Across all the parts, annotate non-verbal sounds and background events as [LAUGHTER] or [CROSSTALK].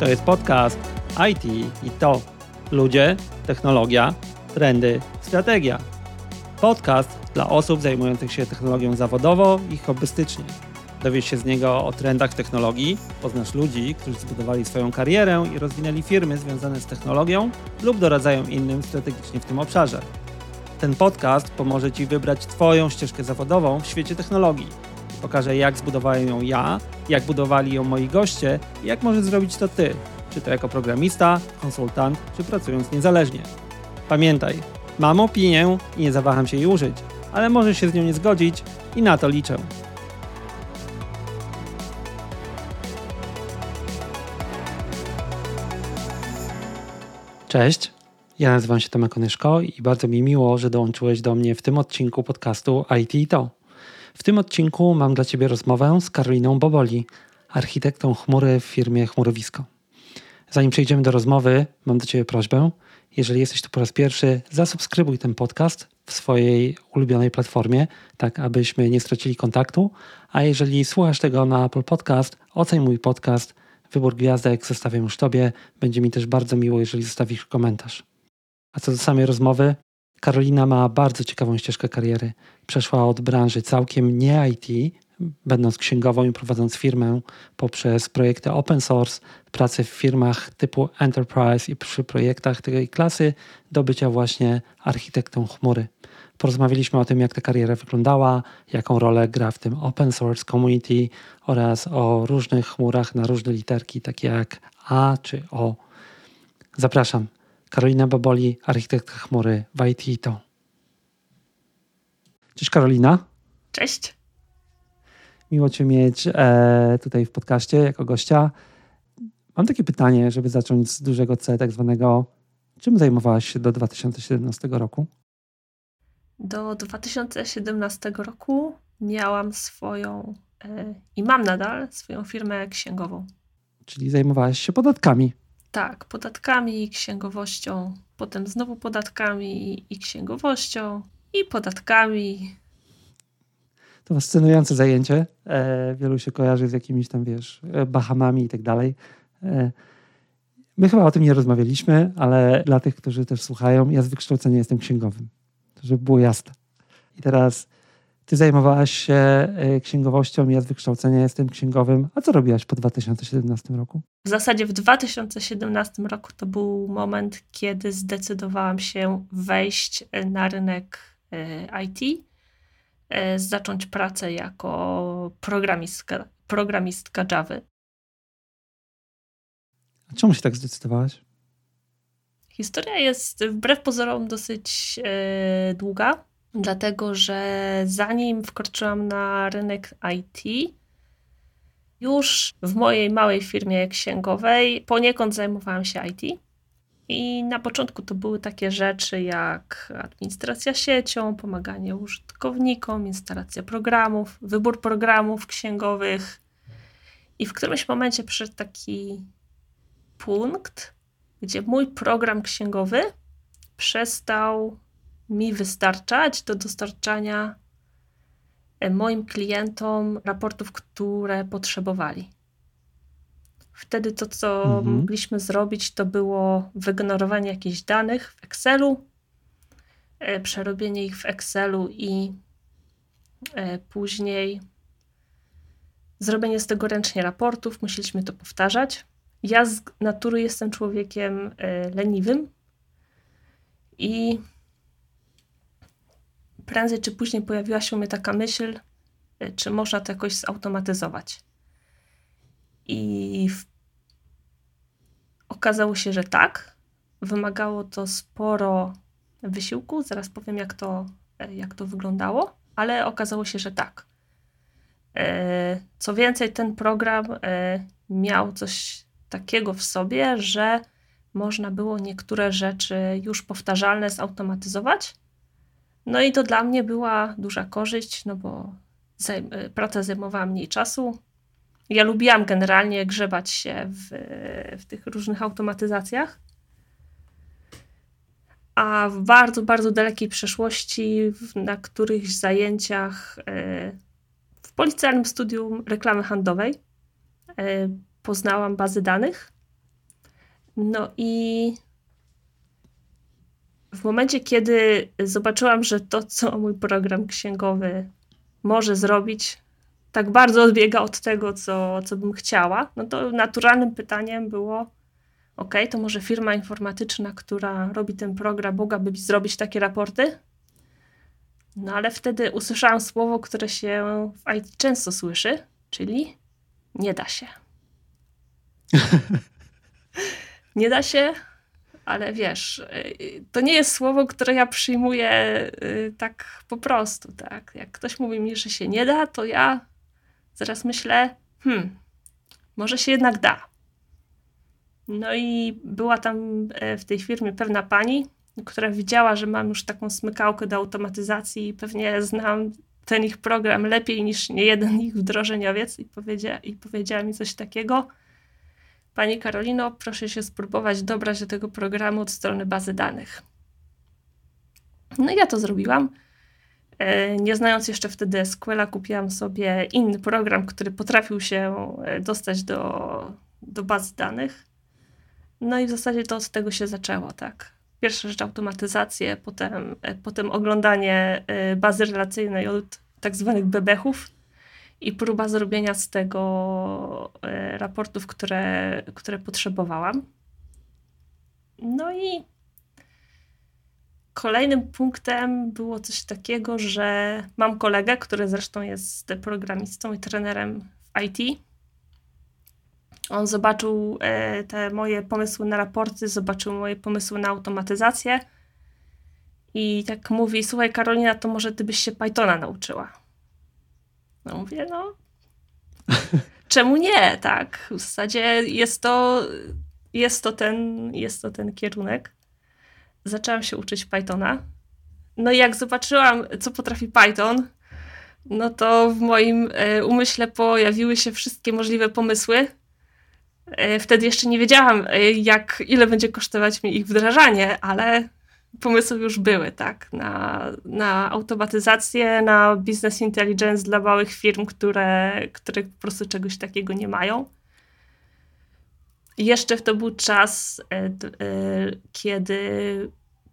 To jest podcast IT i to ludzie, technologia, trendy, strategia. Podcast dla osób zajmujących się technologią zawodowo i hobbystycznie. Dowiesz się z niego o trendach technologii, poznasz ludzi, którzy zbudowali swoją karierę i rozwinęli firmy związane z technologią lub doradzają innym strategicznie w tym obszarze. Ten podcast pomoże Ci wybrać Twoją ścieżkę zawodową w świecie technologii. Pokażę, jak zbudowałem ją ja, jak budowali ją moi goście i jak możesz zrobić to Ty, czy to jako programista, konsultant, czy pracując niezależnie. Pamiętaj, mam opinię i nie zawaham się jej użyć, ale możesz się z nią nie zgodzić i na to liczę. Cześć, ja nazywam się Tomek Onyszko i bardzo mi miło, że dołączyłeś do mnie w tym odcinku podcastu IT i to. W tym odcinku mam dla Ciebie rozmowę z Karoliną Boboli, architektą chmury w firmie Chmurowisko. Zanim przejdziemy do rozmowy, mam do Ciebie prośbę. Jeżeli jesteś tu po raz pierwszy, zasubskrybuj ten podcast w swojej ulubionej platformie, tak abyśmy nie stracili kontaktu. A jeżeli słuchasz tego na Apple Podcast, oceń mój podcast. Wybór gwiazdek zostawiam już Tobie. Będzie mi też bardzo miło, jeżeli zostawisz komentarz. A co do samej rozmowy, Karolina ma bardzo ciekawą ścieżkę kariery. Przeszła od branży całkiem nie IT, będąc księgową i prowadząc firmę poprzez projekty open source, pracę w firmach typu enterprise i przy projektach tej klasy do bycia właśnie architektą chmury. Porozmawialiśmy o tym, jak ta kariera wyglądała, jaką rolę gra w tym open source community oraz o różnych chmurach na różne literki, takie jak A czy O. Zapraszam. Karolina Baboli, architektka chmury w IT to. Cześć Karolina. Cześć. Miło Cię mieć e, tutaj w podcaście jako gościa. Mam takie pytanie, żeby zacząć z dużego C, tak zwanego. Czym zajmowałaś się do 2017 roku? Do 2017 roku miałam swoją e, i mam nadal swoją firmę księgową. Czyli zajmowałaś się podatkami. Tak, podatkami księgowością, potem znowu podatkami i księgowością i podatkami. To fascynujące zajęcie. E, wielu się kojarzy z jakimiś tam, wiesz, e, Bahamami i tak dalej. E, my chyba o tym nie rozmawialiśmy, ale dla tych, którzy też słuchają, ja z wykształcenia jestem księgowym. Żeby było jasne. I teraz ty zajmowałaś się e, księgowością, ja z wykształcenia jestem księgowym. A co robiłaś po 2017 roku? W zasadzie w 2017 roku to był moment, kiedy zdecydowałam się wejść na rynek e, IT, zacząć pracę jako programistka, programistka Java. A czemu się tak zdecydowałaś? Historia jest wbrew pozorom dosyć długa dlatego że zanim wkroczyłam na rynek IT, już w mojej małej firmie księgowej poniekąd zajmowałam się IT. I na początku to były takie rzeczy jak administracja siecią, pomaganie użytkownikom, instalacja programów, wybór programów księgowych. I w którymś momencie przyszedł taki punkt, gdzie mój program księgowy przestał mi wystarczać do dostarczania e, moim klientom raportów, które potrzebowali. Wtedy to, co mhm. mogliśmy zrobić, to było wygenerowanie jakichś danych w Excelu, e, przerobienie ich w Excelu i e, później zrobienie z tego ręcznie raportów. Musieliśmy to powtarzać. Ja z natury jestem człowiekiem leniwym i prędzej czy później pojawiła się u mnie taka myśl, y, czy można to jakoś zautomatyzować. I w... okazało się, że tak. Wymagało to sporo wysiłku. Zaraz powiem, jak to, e, jak to wyglądało, ale okazało się, że tak. E, co więcej, ten program e, miał coś takiego w sobie, że można było niektóre rzeczy już powtarzalne zautomatyzować no i to dla mnie była duża korzyść, no bo zajm praca zajmowała mniej czasu. Ja lubiłam generalnie grzebać się w, w tych różnych automatyzacjach. A w bardzo, bardzo dalekiej przeszłości, na którychś zajęciach e, w policjalnym studium reklamy handlowej e, poznałam bazy danych No i w momencie, kiedy zobaczyłam, że to, co mój program księgowy może zrobić, tak bardzo odbiega od tego, co, co bym chciała, no to naturalnym pytaniem było: OK, to może firma informatyczna, która robi ten program, mogłaby zrobić takie raporty? No ale wtedy usłyszałam słowo, które się w IT często słyszy, czyli nie da się. [LAUGHS] nie da się, ale wiesz, y, to nie jest słowo, które ja przyjmuję y, tak po prostu, tak. Jak ktoś mówi mi, że się nie da, to ja zaraz myślę, hmm, może się jednak da. No i była tam e, w tej firmie pewna pani, która widziała, że mam już taką smykałkę do automatyzacji i pewnie znam ten ich program lepiej niż niejeden ich wdrożeniowiec i, powiedzia, i powiedziała mi coś takiego. Pani Karolino, proszę się spróbować dobrać do tego programu od strony bazy danych. No i ja to zrobiłam. E, nie znając jeszcze wtedy SQL-a, kupiłam sobie inny program, który potrafił się e, dostać do, do bazy danych. No i w zasadzie to od tego się zaczęło, tak. Pierwsza rzecz automatyzację, potem, e, potem oglądanie bazy relacyjnej od tak zwanych bebechów i próba zrobienia z tego raportów, które, które potrzebowałam. No i Kolejnym punktem było coś takiego, że mam kolegę, który zresztą jest programistą i trenerem w IT. On zobaczył e, te moje pomysły na raporty, zobaczył moje pomysły na automatyzację i tak mówi: Słuchaj, Karolina, to może ty byś się Pythona nauczyła. No mówię, no. [LAUGHS] Czemu nie, tak? W zasadzie jest to, jest to, ten, jest to ten kierunek zaczęłam się uczyć Pythona. No i jak zobaczyłam, co potrafi Python, no to w moim e, umyśle pojawiły się wszystkie możliwe pomysły. E, wtedy jeszcze nie wiedziałam, e, jak, ile będzie kosztować mi ich wdrażanie, ale pomysły już były, tak, na, na automatyzację, na business intelligence dla małych firm, które, które po prostu czegoś takiego nie mają. jeszcze to był czas, kiedy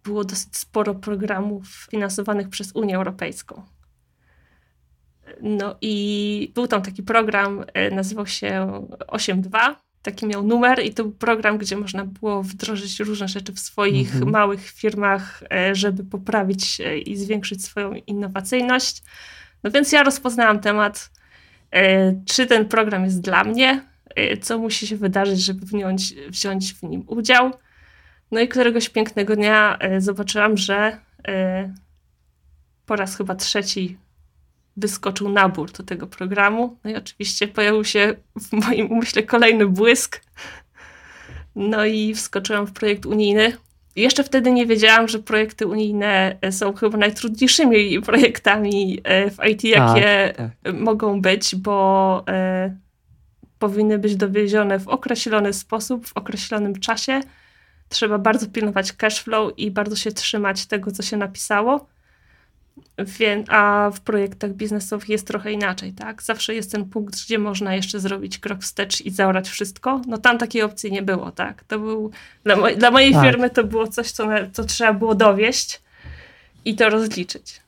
było dosyć sporo programów finansowanych przez Unię Europejską. No i był tam taki program, e, nazywał się 8.2, taki miał numer i to był program, gdzie można było wdrożyć różne rzeczy w swoich mhm. małych firmach, e, żeby poprawić e, i zwiększyć swoją innowacyjność. No więc ja rozpoznałam temat, czy ten program jest dla mnie, co musi się wydarzyć, żeby wziąć, wziąć w nim udział. No i któregoś pięknego dnia e, zobaczyłam, że e, po raz chyba trzeci wyskoczył nabór do tego programu. No i oczywiście pojawił się w moim umyśle kolejny błysk. No i wskoczyłam w projekt unijny. Jeszcze wtedy nie wiedziałam, że projekty unijne e, są chyba najtrudniejszymi [LAUGHS] projektami w IT, jakie tak, tak. mogą być, bo powinny być dowiezione w określony sposób, w określonym czasie trzeba bardzo pilnować cash flow i bardzo się trzymać tego, co się napisało. A w projektach biznesowych jest trochę inaczej, tak? Zawsze jest ten punkt, gdzie można jeszcze zrobić krok wstecz i zaorać wszystko. No tam takiej opcji nie było, tak? To był, dla, mo dla mojej tak. firmy to było coś, co, co trzeba było dowieść i to rozliczyć.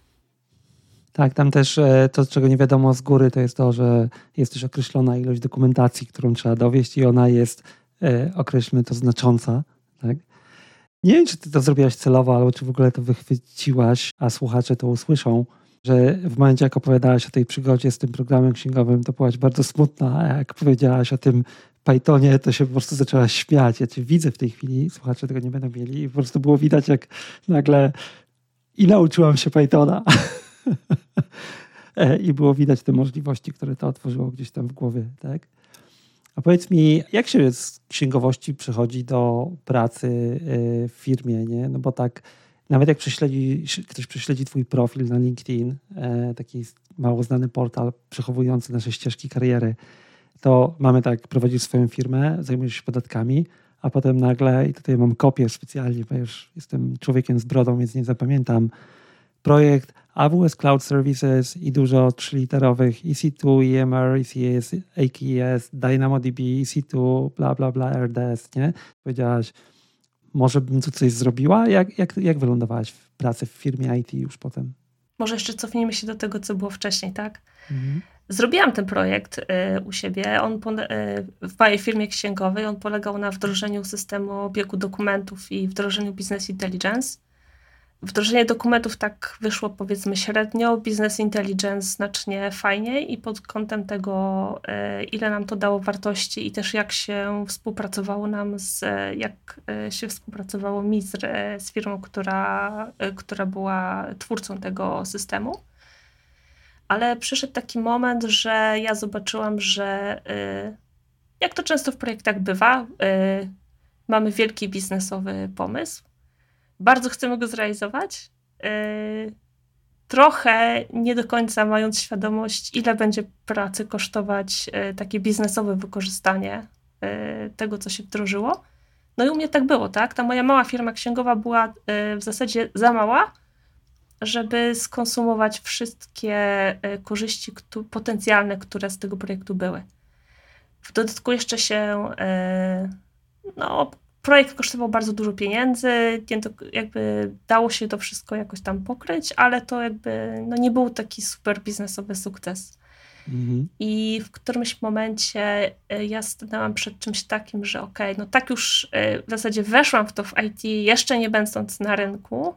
Tak, tam też e, to, czego nie wiadomo z góry, to jest to, że jest też określona ilość dokumentacji, którą trzeba dowieść i ona jest, e, określmy to, znacząca. Nie wiem, czy ty to zrobiłaś celowo, albo czy w ogóle to wychwyciłaś, a słuchacze to usłyszą, że w momencie, jak opowiadałaś o tej przygodzie z tym programem księgowym, to byłaś bardzo smutna, a jak powiedziałaś o tym Pythonie, to się po prostu zaczęłaś śmiać. Ja cię widzę w tej chwili, słuchacze tego nie będą mieli i po prostu było widać, jak nagle i nauczyłam się Pythona. [LAUGHS] I było widać te możliwości, które to otworzyło gdzieś tam w głowie, tak? A powiedz mi, jak się z księgowości przechodzi do pracy y, w firmie, nie? No bo tak, nawet jak prześledzi, ktoś prześledzi twój profil na LinkedIn, e, taki mało znany portal przechowujący nasze ścieżki kariery, to mamy tak, prowadzisz swoją firmę, zajmujesz się podatkami, a potem nagle, i tutaj mam kopię specjalnie, bo już jestem człowiekiem z brodą, więc nie zapamiętam, projekt AWS Cloud Services i dużo trzyliterowych EC2, EMR, ECS, AKS, DynamoDB, EC2, bla, bla, bla, RDS, nie? Powiedziałaś, może bym tu coś zrobiła? Jak, jak, jak wylądowałaś w pracy w firmie IT już potem? Może jeszcze cofnijmy się do tego, co było wcześniej, tak? Mhm. Zrobiłam ten projekt y, u siebie. On y, w mojej firmie księgowej. On polegał na wdrożeniu systemu obiegu dokumentów i wdrożeniu business intelligence. Wdrożenie dokumentów tak wyszło powiedzmy średnio, business intelligence znacznie fajniej i pod kątem tego, e, ile nam to dało wartości i też jak się współpracowało nam z, jak e, się współpracowało mi z, z firmą, która, e, która była twórcą tego systemu. Ale przyszedł taki moment, że ja zobaczyłam, że jak to często w projektach bywa, mamy wielki biznesowy pomysł, bardzo chcemy go zrealizować. E, trochę nie do końca mając świadomość, ile będzie pracy kosztować e, takie biznesowe wykorzystanie e, tego, co się wdrożyło. No i u mnie tak było, tak? Ta moja mała firma księgowa była w zasadzie za mała, żeby skonsumować wszystkie korzyści potencjalne, które z tego projektu były. W dodatku jeszcze się no, projekt kosztował bardzo dużo pieniędzy, jakby dało się to wszystko jakoś tam pokryć, ale to jakby no nie był taki super biznesowy sukces. Mhm. I w którymś momencie e, ja stanęłam przed czymś takim, że okej, okay, no tak już e, w zasadzie weszłam w to w IT, jeszcze nie będąc na rynku,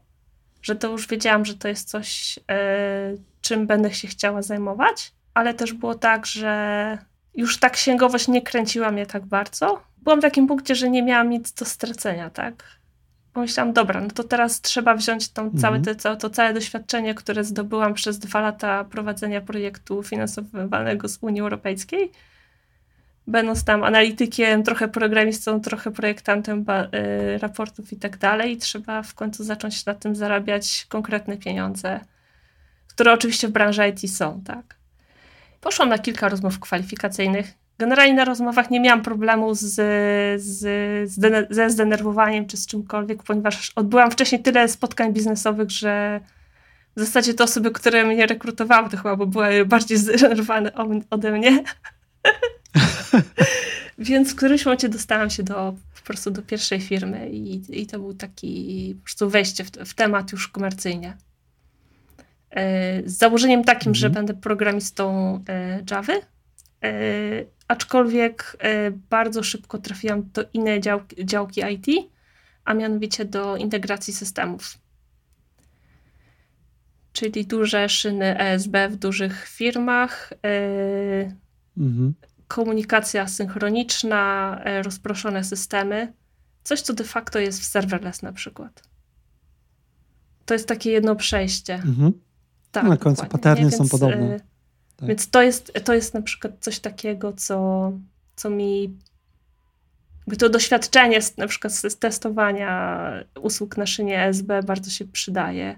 że to już wiedziałam, że to jest coś, e, czym będę się chciała zajmować, ale też było tak, że już ta księgowość nie kręciła mnie tak bardzo, byłam w takim punkcie, że nie miałam nic do stracenia, tak? Pomyślałam, dobra, no to teraz trzeba wziąć tą mhm. całe, te, to całe doświadczenie, które zdobyłam przez dwa lata prowadzenia projektu finansowanego z Unii Europejskiej, będąc tam analitykiem, trochę programistą, trochę projektantem y, raportów i tak dalej, trzeba w końcu zacząć na tym zarabiać konkretne pieniądze, które oczywiście w branży IT są, tak. Poszłam na kilka rozmów kwalifikacyjnych, Generalnie na rozmowach nie miałam problemu z, z, z, ze zdenerwowaniem czy z czymkolwiek, ponieważ odbyłam wcześniej tyle spotkań biznesowych, że w zasadzie te osoby, które mnie rekrutowały, to chyba były bardziej [LAUGHS] zdenerwowane ode mnie. [LAUGHS] Więc w którymś momencie dostałam się do, po prostu do pierwszej firmy i, i to był taki po prostu wejście w, w temat już komercyjnie. E, z założeniem takim, mhm. że będę programistą e, Java, aczkolwiek e, bardzo szybko trafiłam do innej działki, działki IT, a mianowicie do integracji systemów. Czyli duże szyny ESB w dużych firmach, e, mhm. komunikacja synchroniczna, e, rozproszone systemy. Coś, co de facto jest w serverless na przykład. To jest takie jedno przejście. Mhm. Tak, na końcu paterny są podobne. Tak. Więc to jest, to jest na przykład coś takiego, co, co mi to doświadczenie na przykład z testowania usług na szynie SB bardzo się przydaje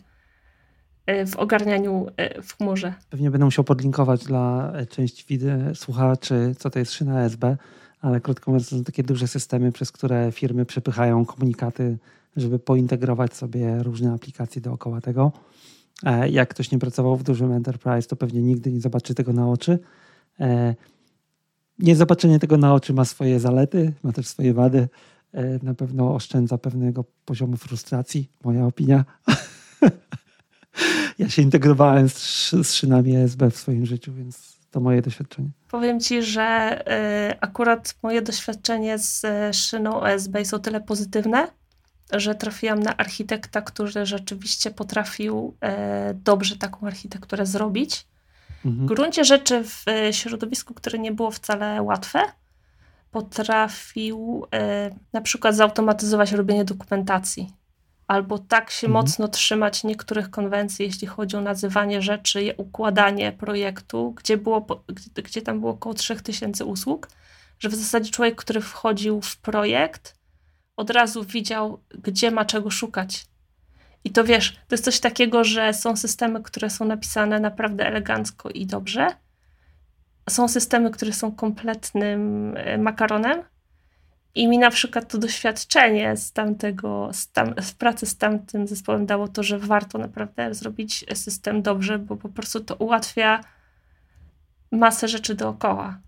e, w ogarnianiu e, w chmurze. Pewnie będę musiał podlinkować dla e, części widy, słuchaczy, co to jest szyna SB, ale krótko mówiąc, to są takie duże systemy, przez które firmy przepychają komunikaty, żeby pointegrować sobie różne aplikacje dookoła tego. E, jak ktoś nie pracował w dużym enterprise, to pewnie nigdy nie zobaczy tego na oczy. E, nie zobaczenie tego na oczy ma swoje zalety, ma też swoje wady. E, na pewno oszczędza pewnego poziomu frustracji, moja opinia. [LAUGHS] ja się integrowałem z, z szynami ESB w swoim życiu, więc to moje doświadczenie. Powiem ci, że y, akurat moje doświadczenie z szyną ESB jest o tyle pozytywne, że trafiłam na architekta, który rzeczywiście potrafił e, dobrze taką architekturę zrobić. Mhm. W gruncie rzeczy w e, środowisku, które nie było wcale łatwe, potrafił e, na przykład zautomatyzować robienie dokumentacji albo tak się mhm. mocno trzymać niektórych konwencji, jeśli chodzi o nazywanie rzeczy, i układanie projektu, gdzie, było, gdzie, gdzie tam było około 3000 usług, że w zasadzie człowiek, który wchodził w projekt, od razu widział, gdzie ma czego szukać. I to wiesz, to jest coś takiego, że są systemy, które są napisane naprawdę elegancko i dobrze. Są systemy, które są kompletnym e, makaronem. I mi na przykład to doświadczenie z tamtego, z, tam, z pracy z tamtym zespołem dało to, że warto naprawdę zrobić system dobrze, bo po prostu to ułatwia masę rzeczy dookoła.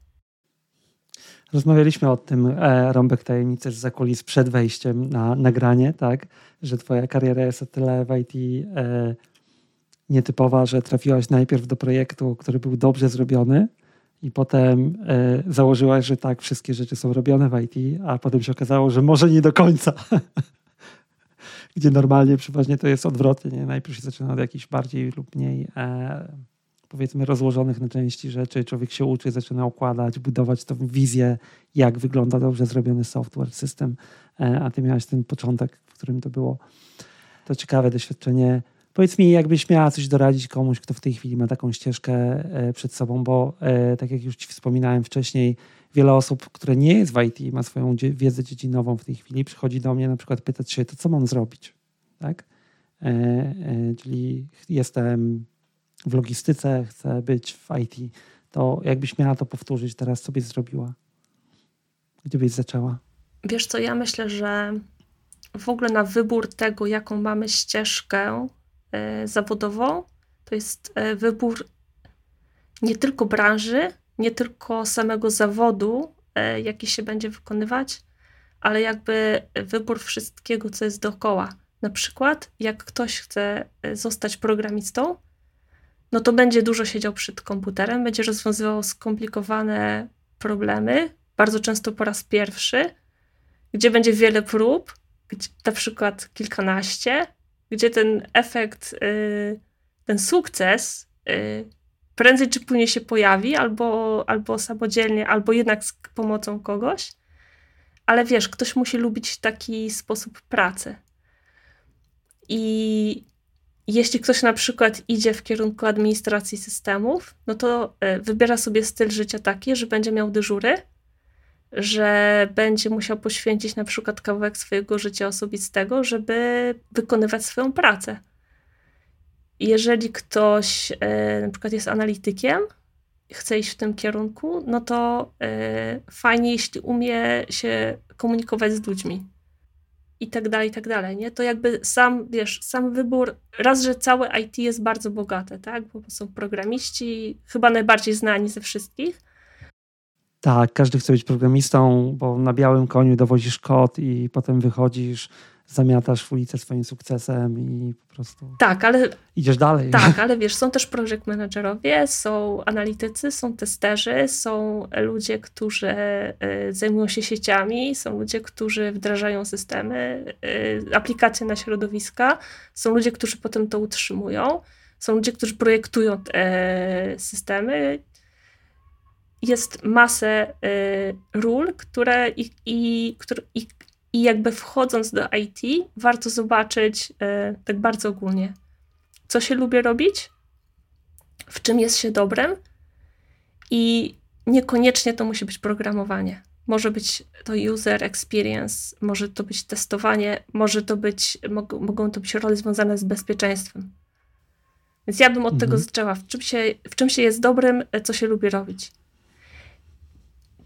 Rozmawialiśmy o tym e, rąbek tajemnicy z zakulis przed wejściem na nagranie, tak? Że twoja kariera jest o tyle w IT e, nietypowa, że trafiłaś najpierw do projektu, który był dobrze zrobiony i potem e, założyłaś, że tak, wszystkie rzeczy są robione w IT, a potem się okazało, że może nie do końca. [LAUGHS] Gdzie normalnie przeważnie to jest odwrotnie. Nie? Najpierw się zaczyna od jakichś bardziej lub mniej e, powiedzmy rozłożonych na części rzeczy. Człowiek się uczy, zaczyna układać, budować tą wizję, jak wygląda dobrze zrobiony software, system, e, a ty miałeś ten początek, w którym to było. To ciekawe doświadczenie. Powiedz mi, jakbyś miała coś doradzić komuś, kto w tej chwili ma taką ścieżkę e, przed sobą, bo e, tak jak już Ci wspominałem wcześniej, wiele osób, które nie jest w IT, ma swoją wiedzę dziedzinową w tej chwili, przychodzi do mnie na przykład pytać się, to co mam zrobić? Tak? Czyli jestem w logistyce, chcę być w IT, to jakbyś miała to powtórzyć teraz, byś zrobiła? Gdzie byś zaczęła? Wiesz co, ja myślę, że w ogóle na wybór tego, jaką mamy ścieżkę y, zawodową, to jest y, wybór nie tylko branży, nie tylko samego zawodu, y, jaki się będzie wykonywać, ale jakby wybór wszystkiego, co jest dookoła. Na przykład, jak ktoś chce zostać programistą, no to będzie dużo siedział przed komputerem, będzie rozwiązywał skomplikowane problemy, bardzo często po raz pierwszy, gdzie będzie wiele prób, gdzie, na przykład kilkanaście, gdzie ten efekt, y, ten sukces y, prędzej czy później się pojawi, albo, albo samodzielnie, albo jednak z pomocą kogoś. Ale wiesz, ktoś musi lubić taki sposób pracy. I jeśli ktoś na przykład idzie w kierunku administracji systemów, no to e, wybiera sobie styl życia taki, że będzie miał dyżury, że będzie musiał poświęcić na przykład kawałek swojego życia osobistego, żeby wykonywać swoją pracę. Jeżeli ktoś e, na przykład jest analitykiem, chce iść w tym kierunku, no to e, fajnie, jeśli umie się komunikować z ludźmi i tak dalej, i tak dalej, nie? To jakby sam, wiesz, sam wybór, raz, że całe IT jest bardzo bogate, tak? Bo są programiści, chyba najbardziej znani ze wszystkich. Tak, każdy chce być programistą, bo na białym koniu dowozisz kod i potem wychodzisz zamiatasz ulicę swoim sukcesem i po prostu tak, ale, idziesz dalej. Tak, [LAUGHS] ale wiesz, są też project managerowie, są analitycy, są testerzy, są ludzie, którzy e, zajmują się sieciami, są ludzie, którzy wdrażają systemy, e, aplikacje na środowiska, są ludzie, którzy potem to utrzymują, są ludzie, którzy projektują te systemy. Jest masę ról, które i, i, które, i i jakby wchodząc do IT, warto zobaczyć e, tak bardzo ogólnie, co się lubię robić, w czym jest się dobrym i niekoniecznie to musi być programowanie. Może być to user experience, może to być testowanie, może to być, mogą, mogą to być role związane z bezpieczeństwem. Więc ja bym od mhm. tego zaczęła. W czym, się, w czym się jest dobrym, e, co się lubi robić.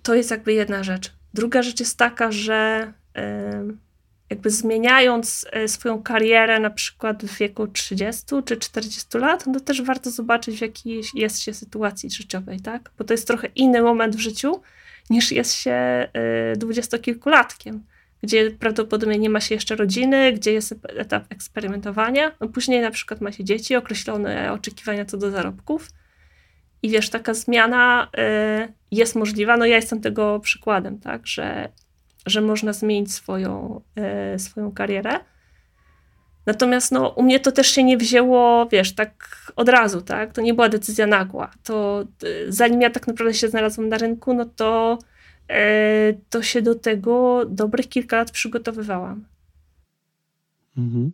To jest jakby jedna rzecz. Druga rzecz jest taka, że jakby zmieniając e, swoją karierę na przykład w wieku 30 czy 40 lat, no też warto zobaczyć w jakiej jest się sytuacji życiowej, tak? Bo to jest trochę inny moment w życiu niż jest się e, dwudziestokilkulatkiem, gdzie prawdopodobnie nie ma się jeszcze rodziny, gdzie jest etap eksperymentowania, no później na przykład ma się dzieci, określone oczekiwania co do zarobków. I wiesz, taka zmiana jest możliwa, no ja jestem tego przykładem, tak, że że można zmienić swoją, e, swoją karierę. Natomiast no, u mnie to też się nie wzięło, wiesz, tak od razu, tak? To nie była decyzja nagła. To e, zanim ja tak naprawdę się znalazłam na rynku, no to, e, to się do tego dobrych kilka lat przygotowywałam. Mhm.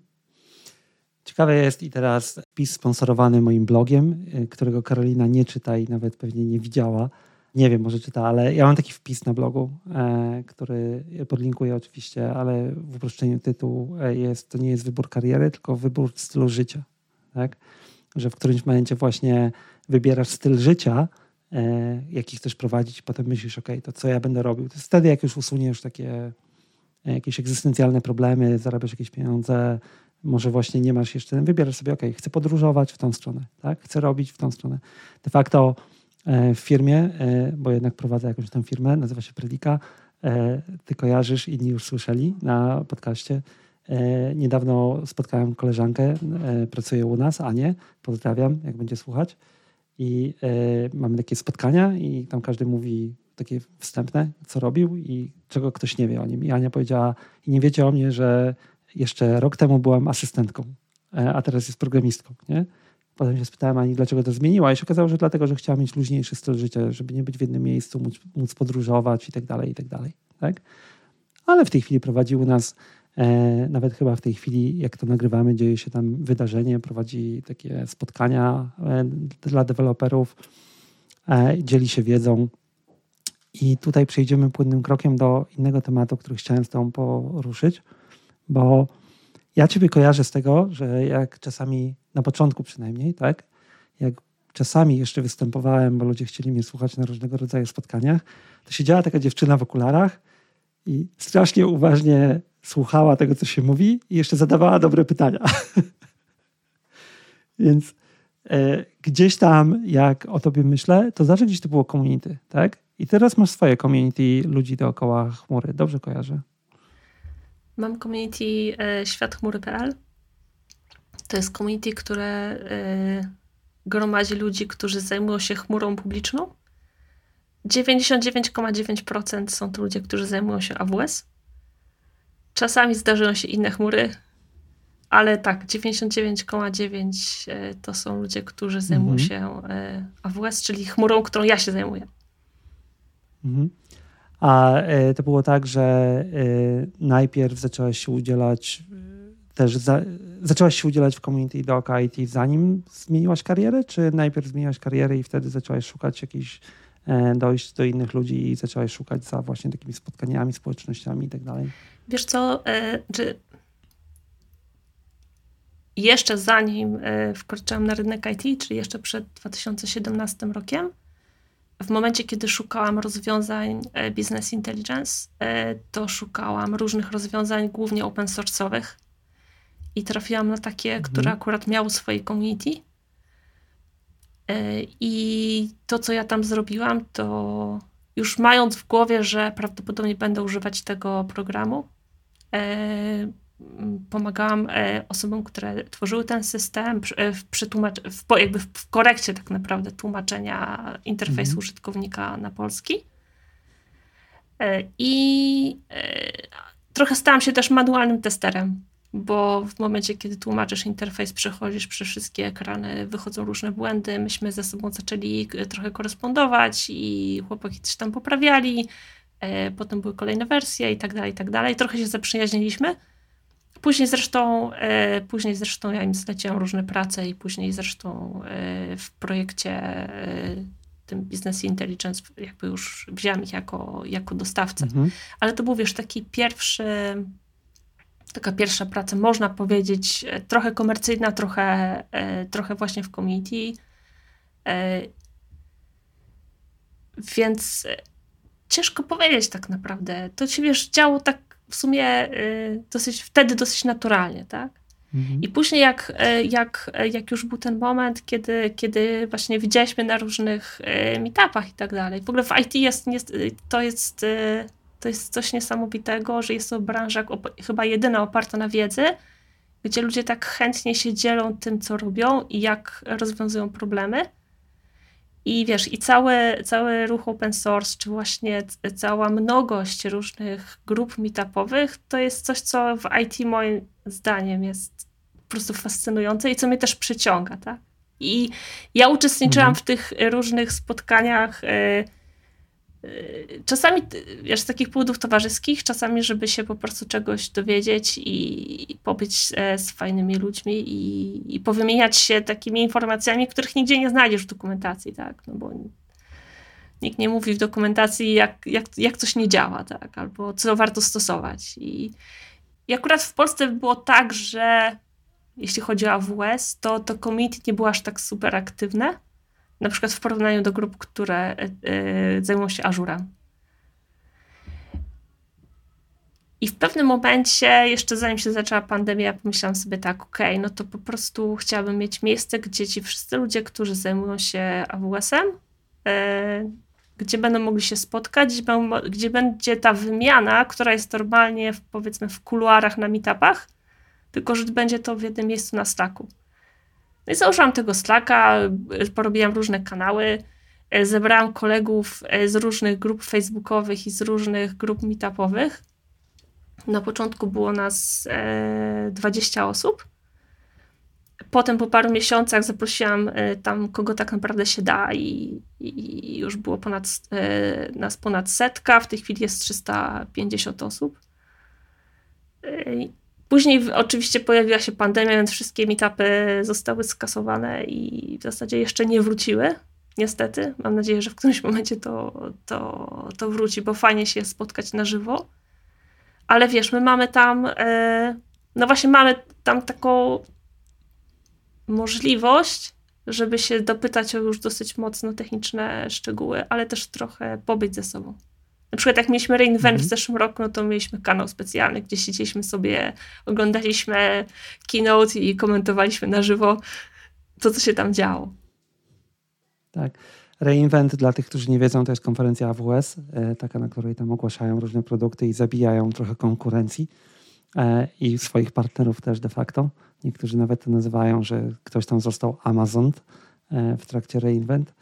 Ciekawe jest i teraz wpis sponsorowany moim blogiem, którego Karolina nie czyta i nawet pewnie nie widziała nie wiem, może czyta, ale ja mam taki wpis na blogu, e, który podlinkuję oczywiście, ale w uproszczeniu tytułu e, jest, to nie jest wybór kariery, tylko wybór stylu życia. Tak? Że w którymś momencie właśnie wybierasz styl życia, e, jaki chcesz prowadzić, potem myślisz, ok, to co ja będę robił. To jest wtedy, jak już usuniesz takie jakieś egzystencjalne problemy, zarabiasz jakieś pieniądze, może właśnie nie masz jeszcze, wybierasz sobie, ok, chcę podróżować w tą stronę, tak? chcę robić w tą stronę. De facto w firmie, bo jednak prowadzę jakąś tam firmę, nazywa się Predika, ty kojarzysz, inni już słyszeli na podcaście, E, niedawno spotkałem koleżankę, e, pracuje u nas, Anię, pozdrawiam, jak będzie słuchać. I e, mamy takie spotkania i tam każdy mówi takie wstępne, co robił i czego ktoś nie wie o nim. I Ania powiedziała, i nie wiecie o mnie, że jeszcze rok temu byłam asystentką, a teraz jest programistką, nie? Potem się spytałem Ani, dlaczego to zmieniła i się okazało, że dlatego, że chciała mieć luźniejszy styl życia, żeby nie być w jednym miejscu, móc, móc podróżować i tak dalej, i tak dalej, tak? Ale w tej chwili prowadzi u nas E, nawet chyba w tej chwili, jak to nagrywamy, dzieje się tam wydarzenie, prowadzi takie spotkania e, dla deweloperów, e, dzieli się wiedzą. I tutaj przejdziemy płynnym krokiem do innego tematu, który chciałem z Tobą poruszyć, bo ja Ciebie kojarzę z tego, że jak czasami, na początku przynajmniej, tak, jak czasami jeszcze występowałem, bo ludzie chcieli mnie słuchać na różnego rodzaju spotkaniach, to siedziała taka dziewczyna w okularach i strasznie uważnie słuchała tego, co się mówi i jeszcze zadawała dobre pytania. [LAUGHS] Więc e, gdzieś tam, jak o tobie myślę, to zawsze gdzieś to było community, tak? I teraz masz swoje community ludzi dookoła chmury. Dobrze kojarzę? Mam community e, światchmury.pl. To jest community, które e, gromadzi ludzi, którzy zajmują się chmurą publiczną. 99,9% są to ludzie, którzy zajmują się AWS. Czasami zdarzają się inne chmury, ale tak, 99,9 e, to są ludzie, którzy zajmują mhm. się e, AWS, czyli chmurą, którą ja się zajmuję. Mhm. A to było tak, że najpierw zaczęłaś się udzielać też za, zaczęłaś się udzielać w community dookoła IT zanim zmieniłaś karierę, czy najpierw zmieniłaś karierę i wtedy zaczęłaś szukać jakichś dojść do innych ludzi i zaczęłaś szukać za właśnie takimi spotkaniami, społecznościami i tak dalej? Wiesz co, e, czy jeszcze zanim e, wkroczyłam na rynek IT, czyli jeszcze przed 2017 rokiem, w momencie, kiedy szukałam rozwiązań e, business intelligence, to szukałam różnych rozwiązań, głównie open source'owych i trafiłam na takie, mhm. które akurat miały swoje community. I to, co ja tam zrobiłam, to już mając w głowie, że prawdopodobnie będę używać tego programu, E, pomagałam e, osobom, które tworzyły ten system e, w, przetłumacz- w, jakby w korekcie tak naprawdę tłumaczenia interfejsu mhm. użytkownika na polski. I trochę stałam się też manualnym testerem, bo w momencie, kiedy tłumaczysz interfejs, przechodzisz przez wszystkie ekrany, wychodzą różne błędy. Myśmy ze sobą zaczęli trochę korespondować i chłopaki coś tam poprawiali. E, potem były kolejne wersje i tak dalej, i tak dalej. Trochę się zaprzyjaźniliśmy. Później zresztą, e, później zresztą ja im zleciłam różne prace i później zresztą e, w projekcie tym Business Intelligence jakby już wzięłam ich jako, jako dostawcę. Mhm. Ale to był, wiesz, taki pierwszy, taka pierwsza praca, można powiedzieć, trochę komercyjna, trochę, trochę właśnie w community. Więc ciężko powiedzieć tak naprawdę. To się wiesz, działo tak w sumie dosyć, wtedy dosyć naturalnie, tak? Mhm. I później jak, jak, jak już był ten moment, kiedy, kiedy właśnie widzieliśmy na różnych meetupach i tak dalej. W ogóle w IT jest, jest, to, jest, to jest coś niesamowitego, że jest to branża chyba jedyna oparta na wiedzy, gdzie ludzie tak chętnie się dzielą tym, co robią i jak rozwiązują problemy. I wiesz, i cały, cały ruch open source, czy właśnie cała mnogość różnych grup meetupowych, to jest coś, co w IT moim zdaniem jest po prostu fascynujące i co mnie też przyciąga, tak? I ja uczestniczyłam mhm. w tych różnych spotkaniach. Yy, Czasami, wiesz, z takich powodów towarzyskich, czasami, żeby się po prostu czegoś dowiedzieć i pobyć e, z fajnymi ludźmi i, i powymieniać się takimi informacjami, których nigdzie nie znajdziesz w dokumentacji, tak? No bo nikt nie mówi w dokumentacji, jak, jak, jak coś nie działa, tak? Albo co warto stosować. I, I akurat w Polsce było tak, że jeśli chodzi o AWS, to, to community nie było aż tak super aktywne Na przykład w porównaniu do grup, które zajmują się Azurem. I w pewnym momencie, jeszcze zanim się zaczęła pandemia, pomyślałam sobie tak, okay, no to po prostu chciałabym mieć miejsce, gdzie ci wszyscy ludzie, którzy zajmują się AWS-em, e, gdzie będą mogli się spotkać, gdzie, gdzie, będzie ta wymiana, która jest normalnie w, powiedzmy w kuluarach na meetupach, tylko że będzie to w jednym miejscu na Slacku. No i założyłam tego Slacka, porobiłam różne kanały, e, zebrałam kolegów e, z różnych grup facebookowych i z różnych grup meetupowych na początku było nas e, 20 osób. Potem po paru miesiącach zaprosiłam e, tam, kogo tak naprawdę się da, i, i już było ponad, e, nas ponad setka. W tej chwili jest 350 osób. Później oczywiście pojawiła się pandemia, więc wszystkie meetupy zostały skasowane i w zasadzie jeszcze nie wróciły. Niestety. Mam nadzieję, że w którymś momencie to, to, to wróci, bo fajnie się spotkać na żywo ale wiesz, my mamy tam, e, no właśnie mamy tam taką możliwość, żeby się dopytać o już dosyć mocno techniczne szczegóły, ale też trochę pobyć ze sobą. Na przykład jak mieliśmy Reinvent mm -hmm. w zeszłym roku, no to mieliśmy kanał specjalny, gdzie siedzieliśmy sobie, oglądaliśmy keynote i komentowaliśmy na żywo to, co się tam działo. Tak. Reinvent, dla tych, którzy nie wiedzą, to jest konferencja AWS, e, taka, na której tam ogłaszają różne produkty i zabijają trochę konkurencji e, i swoich partnerów też de facto. Niektórzy nawet to nazywają, że ktoś tam został Amazon e, w trakcie Reinvent.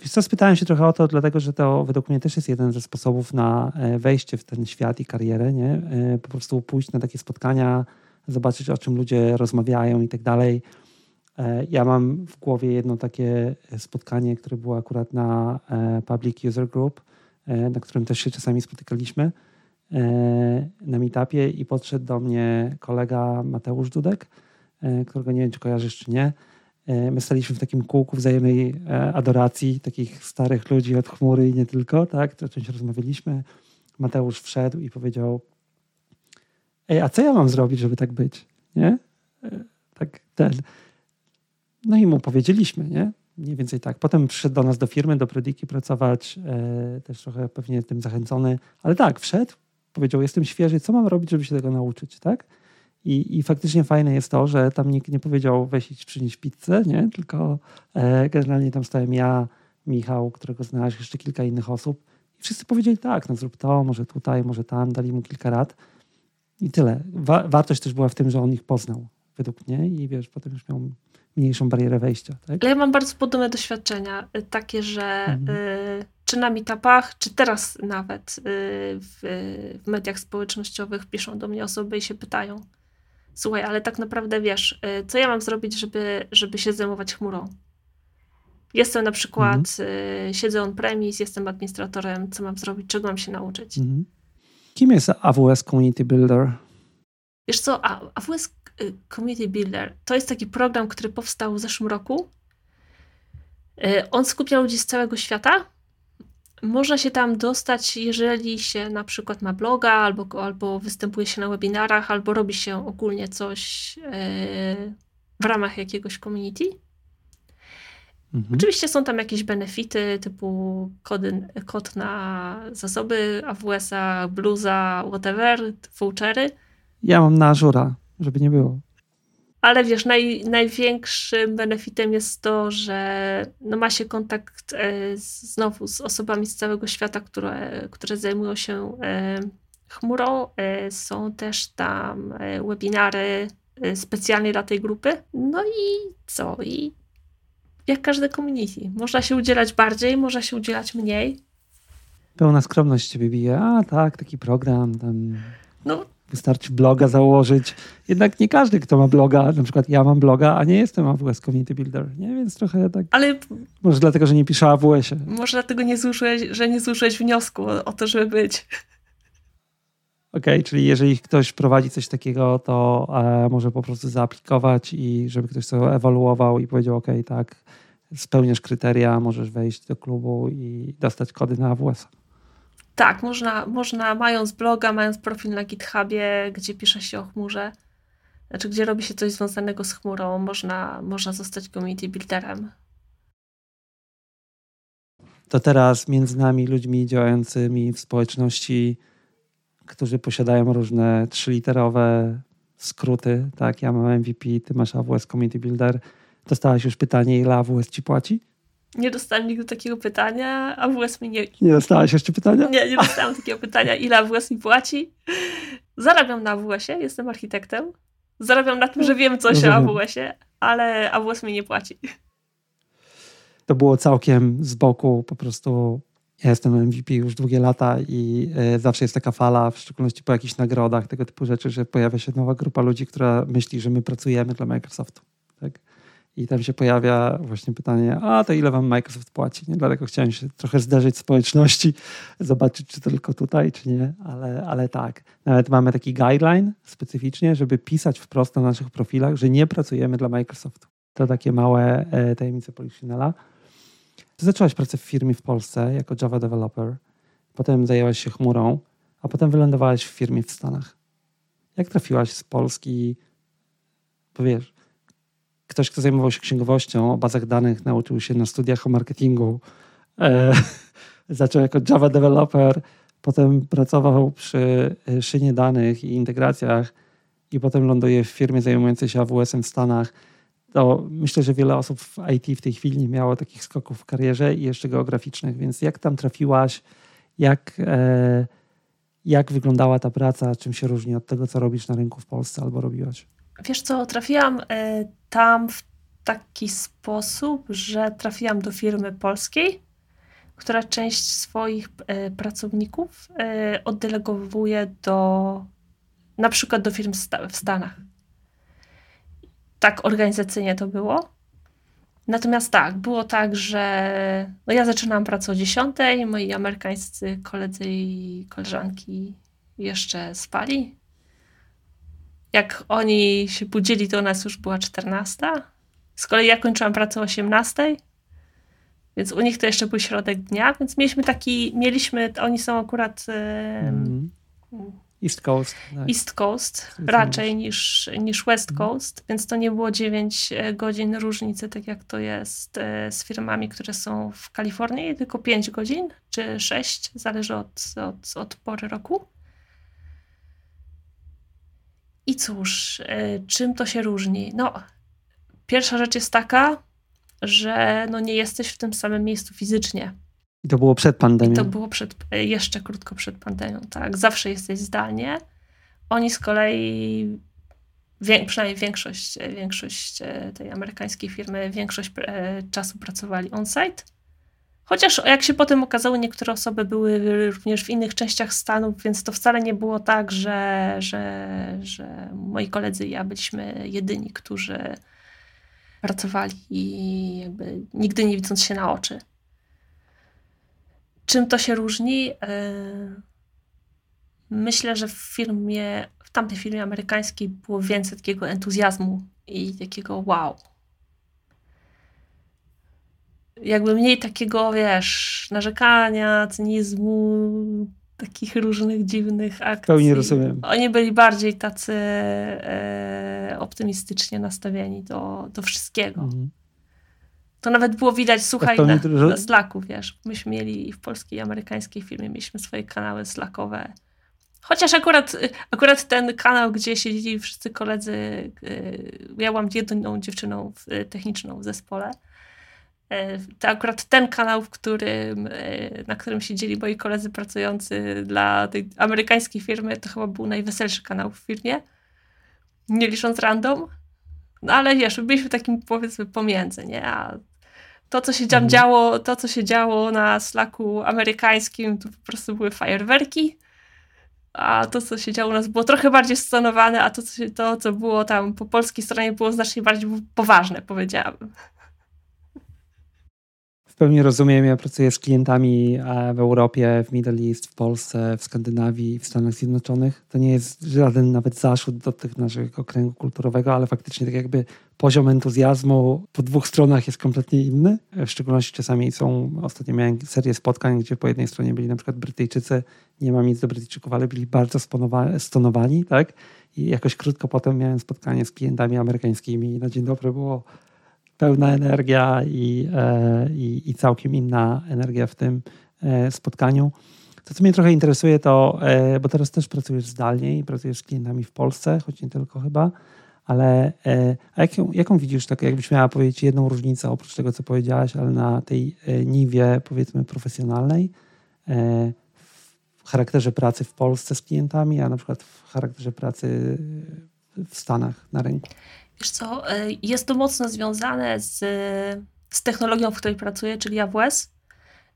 Wiesz co, spytałem się trochę o to, dlatego że to według mnie też jest jeden ze sposobów na wejście w ten świat i karierę, nie? Po prostu pójść na takie spotkania, zobaczyć o czym ludzie rozmawiają i tak dalej E, ja mam w głowie jedno takie spotkanie, które było akurat na e, Public User Group, e, na którym też się czasami spotykaliśmy na meetupie i podszedł do mnie kolega Mateusz Dudek, którego nie wiem, czy kojarzysz, czy nie. My staliśmy w takim kółku wzajemnej adoracji takich starych ludzi od chmury i nie tylko, tak? O czymś rozmawialiśmy. Mateusz wszedł i powiedział ej, a co ja mam zrobić, żeby tak być? Nie? Tak ten no i mu powiedzieliśmy, nie? Mniej więcej tak. Potem przyszedł do nas do firmy, do Prediki pracować, e, też trochę pewnie tym zachęcony, ale tak, wszedł, powiedział, jestem świeży, co mam robić, żeby się tego nauczyć, tak? I, I faktycznie fajne jest to, że tam nikt nie powiedział weź idź przynieść pizzę, nie? Tylko e, generalnie tam stałem ja, Michał, którego znałeś, jeszcze kilka innych osób i wszyscy powiedzieli tak, no zrób to, może tutaj, może tam, dali mu kilka rad i tyle. Wa wartość też była w tym, że on ich poznał według mnie i wiesz, potem już miał mniejszą barierę wejścia. Tak? Ale ja mam bardzo podobne doświadczenia, y, takie, że mhm. y, czy na meetupach, czy teraz nawet y, w, w, mediach społecznościowych piszą do mnie osoby i się pytają, słuchaj, ale tak naprawdę wiesz, y, co ja mam zrobić, żeby, żeby się zajmować chmurą? Jestem na przykład, mhm. Y, siedzę on-premise, jestem administratorem, co mam zrobić, czego mam się nauczyć? Mhm. Kim jest AWS Community Builder? Wiesz co, AWS Y, Community Builder to jest taki program, który powstał w zeszłym roku. On skupia ludzi z całego świata. Można się tam dostać, jeżeli się na przykład ma bloga, albo, albo występuje się na webinarach, albo robi się ogólnie coś y, w ramach jakiegoś community. Mhm. Oczywiście są tam jakieś benefity typu kody, kod na zasoby AWS-a, Bluza, whatever, vouchery. Ja mam na Azura żeby nie było. Ale wiesz, naj, największym benefitem jest to, że no ma się kontakt e, z, znowu z osobami z całego świata, które, które zajmują się e, chmurą. E, są też tam e, webinary e, specjalnie dla tej grupy. No i co? I jak każde community. Można się udzielać bardziej, można się udzielać mniej. Pełna skromność ciebie bije. A tak, taki program tam. No Wystarczy bloga założyć. Jednak nie każdy, kto ma bloga, na przykład ja mam bloga, a nie jestem AWS Community Builder, nie? Więc trochę tak... Ale... Może dlatego, że nie piszę AWS-ie. Może dlatego, nie złożyłeś, że nie złożyłeś wniosku o, o to, żeby być. Okej, okay, czyli jeżeli ktoś prowadzi coś takiego, to e, może po prostu zaaplikować i żeby ktoś to ewaluował i powiedział, ok, tak, spełniasz kryteria, możesz wejść do klubu i dostać kody na AWS. Tak, można, można mając bloga, mając profil na GitHubie, gdzie pisze się o chmurze, znaczy gdzie robi się coś związanego z chmurą, można, można zostać community builderem. to teraz między nami, ludźmi działającymi w społeczności, którzy posiadają różne trzyliterowe skróty, tak, ja mam MVP, ty masz AWS Community Builder, dostałaś już pytanie, ile AWS ci płaci? Nie dostałem nigdy takiego pytania, AWS mi nie... Nie dostałaś jeszcze pytania? Nie, nie dostałam takiego pytania, ile AWS mi płaci. Zarabiam na AWS-ie, jestem architektem. Zarabiam na tym, że wiem coś o AWS-ie, ale AWS mi nie płaci. To było całkiem z boku, po prostu ja jestem MVP już długie lata i e, zawsze jest taka fala, w szczególności po jakichś nagrodach, tego typu rzeczy, że pojawia się nowa grupa ludzi, która myśli, że my pracujemy dla Microsoftu. Tak? I tam się pojawia właśnie pytanie, a to ile wam Microsoft płaci? Nie? Dlatego chciałem się trochę zderzyć społeczności, [LAUGHS] zobaczyć, czy to tylko tutaj, czy nie, ale, ale tak. Nawet mamy taki guideline specyficznie, żeby pisać wprost na naszych profilach, że nie pracujemy dla Microsoftu. To takie małe e, tajemnice Polichinela. Ty zaczęłaś pracę w firmie w Polsce jako Java developer, potem zajęłaś się chmurą, a potem wylądowałaś w firmie w Stanach. Jak trafiłaś z Polski, bo ktoś, kto zajmował się księgowością, o bazach danych, nauczył się na studiach o marketingu, e, [LAUGHS] zaczął jako Java developer, potem pracował przy e, szynie danych i integracjach i potem ląduje w firmie zajmującej się AWS-em w Stanach to myślę, że wiele osób w IT w tej chwili nie miało takich skoków w karierze i jeszcze geograficznych, więc jak tam trafiłaś, jak, e, jak wyglądała ta praca, czym się różni od tego, co robisz na rynku w Polsce albo robiłaś? Wiesz co, trafiłam e, tam w taki sposób, że trafiłam do firmy polskiej, która część swoich e, pracowników e, oddelegowuje do na przykład do firm w Stanach tak organizacyjnie to było. Natomiast tak, było tak, że no ja zaczynałam pracę o 10, moi amerykańscy koledzy i koleżanki jeszcze spali. Jak oni się budzili, to u nas już była 14. Z kolei ja kończyłam pracę o 18, więc u nich to jeszcze był środek dnia, więc mieliśmy taki, mieliśmy, oni są akurat mm. East Coast. Tak. East Coast raczej niż, niż West mhm. Coast, więc to nie było 9 e, godzin różnicy, tak jak to jest e, z firmami, które są w Kalifornii, tylko 5 godzin czy 6, zależy od, od, od pory roku. I cóż, e, czym to się różni? No, pierwsza rzecz jest taka, że no nie jesteś w tym samym miejscu fizycznie. I to było przed pandemią. I to było przed, jeszcze krótko przed pandemią, tak. Zawsze jesteś zdalnie. Oni z kolei, przynajmniej większość, większość e, tej amerykańskiej firmy, większość e, czasu pracowali on-site. Chociaż jak się potem okazało, niektóre osoby były również w innych częściach Stanów, więc to wcale nie było tak, że, że, że moi koledzy i ja byliśmy jedyni, którzy pracowali i jakby nigdy nie widząc się na oczy. Czym to się różni? E, myślę, że w firmie, w tamtej firmie amerykańskiej było więcej takiego entuzjazmu i takiego wow. Jakby mniej takiego, wiesz, narzekania, cynizmu, takich różnych dziwnych akcji. Pełnie rozumiem. Oni byli bardziej tacy e, optymistycznie nastawieni do, do wszystkiego. Mhm. To nawet było widać, słuchaj, na, na Slacku, wiesz. Myśmy mieli w polskiej i amerykańskiej firmie, mieliśmy swoje kanały Slackowe. Chociaż akurat, akurat ten kanał, gdzie siedzieli wszyscy koledzy, y, ja byłam jedyną dziewczyną techniczną w zespole, to akurat ten kanał, w którym, y, na którym siedzieli moi koledzy pracujący dla tej amerykańskiej firmy, to chyba był najweselszy kanał w firmie, nie licząc random. No ale wiesz, byliśmy takim powiedzmy pomiędzy, nie? A to, co się tam mhm. działo, to, co się działo na Slacku amerykańskim, to po prostu były fajerwerki. A to, co się działo u nas, było trochę bardziej scenowane, a to, co, się, to, co było tam po polskiej stronie, było znacznie bardziej poważne, powiedziałabym pełni rozumiem. Ja pracuję z klientami w Europie, w Middle East, w Polsce, w Skandynawii, w Stanach Zjednoczonych. To nie jest żaden nawet zaszód do tych naszego kręgu kulturowego, ale faktycznie tak jakby poziom entuzjazmu po dwóch stronach jest kompletnie inny. W szczególności czasami są, ostatnio miałem serię spotkań, gdzie po jednej stronie byli na przykład Brytyjczycy, nie mam nic do Brytyjczyków, ale byli bardzo stonowani, tak? I jakoś krótko potem miałem spotkanie z klientami amerykańskimi i na dzień dobry było pełna energia i, e, i, i całkiem inna energia w tym e, spotkaniu. To, co mnie trochę interesuje, to, e, bo teraz też pracujesz zdalnie i pracujesz z klientami w Polsce, choć nie tylko chyba, ale a jaką, jaką widzisz, tak jakbyś miała powiedzieć jedną różnicę oprócz tego, co powiedziałaś, ale na tej niwie powiedzmy profesjonalnej, w charakterze pracy w Polsce z klientami, a na przykład w charakterze pracy w Stanach na rynku? Wiesz co, e, jest to mocno związane z, z technologią, w której pracuję, czyli AWS.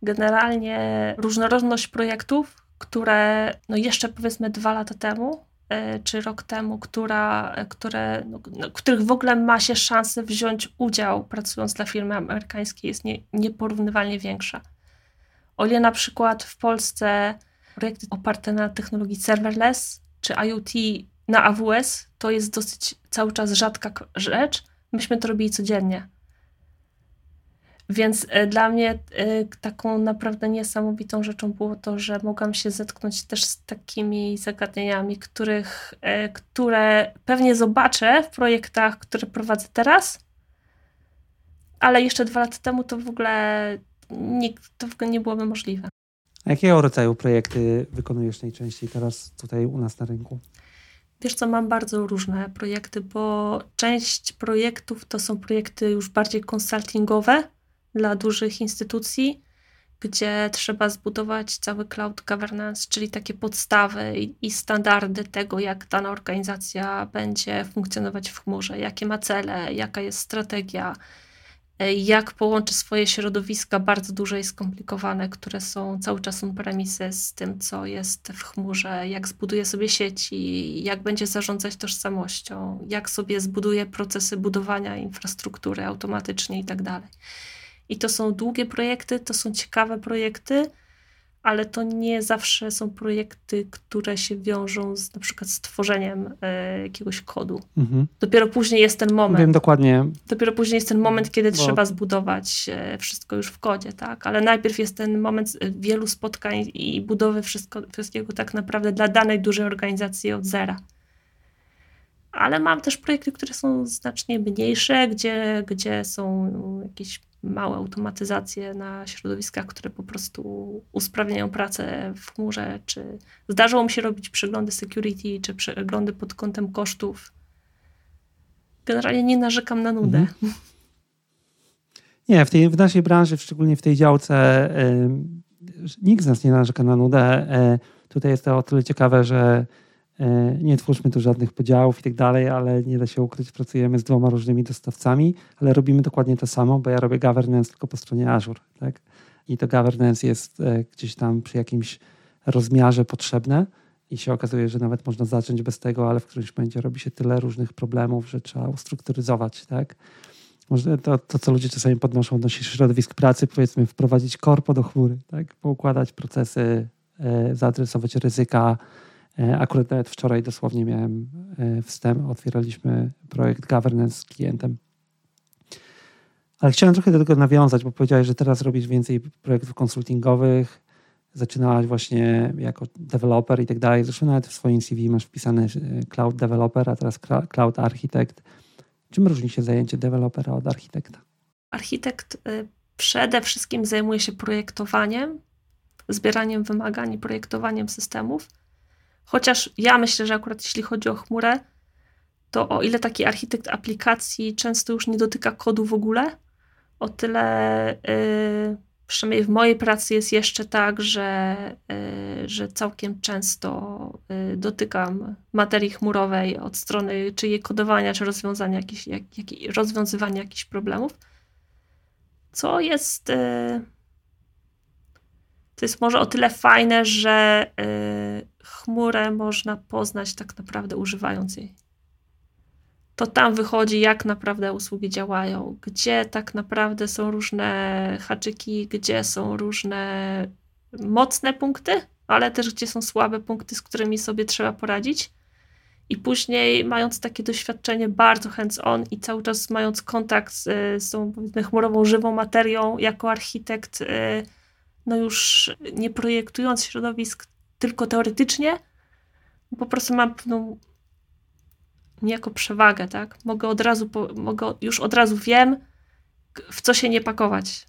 Generalnie różnorodność projektów, które no jeszcze powiedzmy dwa lata temu, e, czy rok temu, która, które, no, no, których w ogóle ma się szansę wziąć udział pracując dla firmy amerykańskiej jest nie, nieporównywalnie większa. O ile na przykład w Polsce projekty oparte na technologii serverless czy IoT na AWS to jest dosyć cały czas rzadka rzecz. Myśmy to robili codziennie. Więc e, dla mnie e, taką naprawdę niesamowitą rzeczą było to, że mogłam się zetknąć też z takimi zagadnieniami, których, e, które pewnie zobaczę w projektach, które prowadzę teraz, ale jeszcze dwa lata temu to w ogóle, nie, to w ogóle nie byłoby możliwe. A jakiego rodzaju projekty wykonujesz najczęściej teraz tutaj u nas na rynku? Wiesz co, mam bardzo różne projekty, bo część projektów to są projekty już bardziej konsultingowe dla dużych instytucji, gdzie trzeba zbudować cały cloud governance, czyli takie podstawy i, standardy tego, jak dana organizacja będzie funkcjonować w chmurze, jakie ma cele, jaka jest strategia, jak połączy swoje środowiska bardzo duże i skomplikowane, które są cały czas on-premises z tym, co jest w chmurze, jak zbuduje sobie sieci, jak będzie zarządzać tożsamością, jak sobie zbuduje procesy budowania infrastruktury automatycznie i tak dalej. I to są długie projekty, to są ciekawe projekty, ale to nie zawsze są projekty, które się wiążą z na przykład stworzeniem e, jakiegoś kodu. Mhm. Dopiero później jest ten moment. Wiem dokładnie. Dopiero później jest ten moment, kiedy Bo... trzeba zbudować e, wszystko już w kodzie, tak? Ale najpierw jest ten moment e, wielu spotkań i budowy wszystko, wszystkiego tak naprawdę dla danej dużej organizacji od zera. Ale mam też projekty, które są znacznie mniejsze, gdzie, gdzie są jakieś małe automatyzacje na środowiskach, które po prostu usprawniają pracę w chmurze, czy zdarzyło mi się robić przeglądy security, czy przeglądy pod kątem kosztów. Generalnie nie narzekam na nudę. Mhm. Nie, w, tej, w naszej branży, szczególnie w tej działce, y, nikt z nas nie narzeka na nudę. Y, tutaj jest to o tyle ciekawe, że nie twórzmy tu żadnych podziałów i tak dalej, ale nie da się ukryć, pracujemy z dwoma różnymi dostawcami, ale robimy dokładnie to samo, bo ja robię governance tylko po stronie Azure. Tak? I to governance jest e, gdzieś tam przy jakimś rozmiarze potrzebne i się okazuje, że nawet można zacząć bez tego, ale w którymś momencie robi się tyle różnych problemów, że trzeba ustrukturyzować. Tak? Może to, to, co ludzie czasami podnoszą odnośnie środowisk pracy, powiedzmy wprowadzić korpo do chmury, tak? poukładać procesy, e, zaadresować ryzyka, E, akurat nawet wczoraj dosłownie miałem e, wstęp, otwieraliśmy projekt governance z klientem. Ale chciałem trochę do tego nawiązać, bo powiedziałeś, że teraz robisz więcej projektów konsultingowych, zaczynałaś właśnie jako developer i tak dalej. Zresztą nawet w swoim CV masz wpisany e, cloud developer, a teraz cloud architect. Czym różni się zajęcie dewelopera od architekta? Architekt przede wszystkim zajmuje się projektowaniem, zbieraniem wymagań i projektowaniem systemów Chociaż ja myślę, że akurat jeśli chodzi o chmurę, to o ile taki architekt aplikacji często już nie dotyka kodu w ogóle, o tyle yy, przynajmniej w mojej pracy jest jeszcze tak, że, yy, że całkiem często yy, dotykam materii chmurowej od strony czy jej kodowania, czy rozwiązania jakich, jak, jak, rozwiązywania jakichś problemów, co jest yy, to jest może o tyle fajne, że y, chmurę można poznać tak naprawdę używając jej. To tam wychodzi, jak naprawdę usługi działają, gdzie tak naprawdę są różne haczyki, gdzie są różne mocne punkty, ale też gdzie są słabe punkty, z którymi sobie trzeba poradzić. I później, mając takie doświadczenie bardzo hands-on i cały czas mając kontakt z, z tą chmurową, żywą materią, jako architekt, y, no już nie projektując środowisk tylko teoretycznie, po prostu mam pewną niejako przewagę, tak? Mogę od razu, mogę, już od razu wiem, w co się nie pakować.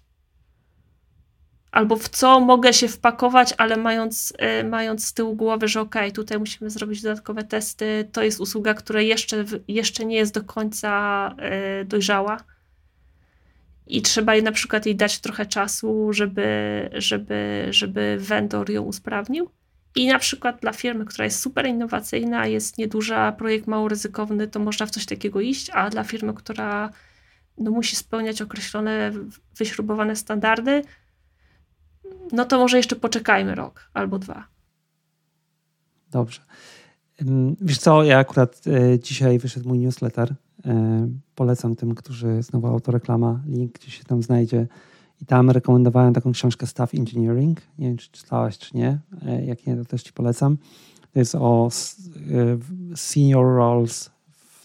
Albo w co mogę się wpakować, ale mając, y, mając z tyłu głowy, że ok, tutaj musimy zrobić dodatkowe testy, to jest usługa, która jeszcze, jeszcze nie jest do końca y, dojrzała i trzeba jej na przykład jej dać trochę czasu, żeby, żeby, żeby vendor ją usprawnił. I na przykład dla firmy, która jest super innowacyjna, jest nieduża, projekt mało ryzykowny, to można w coś takiego iść, a dla firmy, która no, musi spełniać określone, wyśrubowane standardy, no to może jeszcze poczekajmy rok albo dwa. Dobrze. Wiesz co, ja akurat e, dzisiaj wyszedł mój newsletter. E, polecam tym, którzy, znowu autoreklama, link gdzieś się tam znajdzie. I tam rekomendowałem taką książkę Staff Engineering. Nie wiem, czy czytałaś, czy nie. E, jak nie, to też ci polecam. To jest o senior roles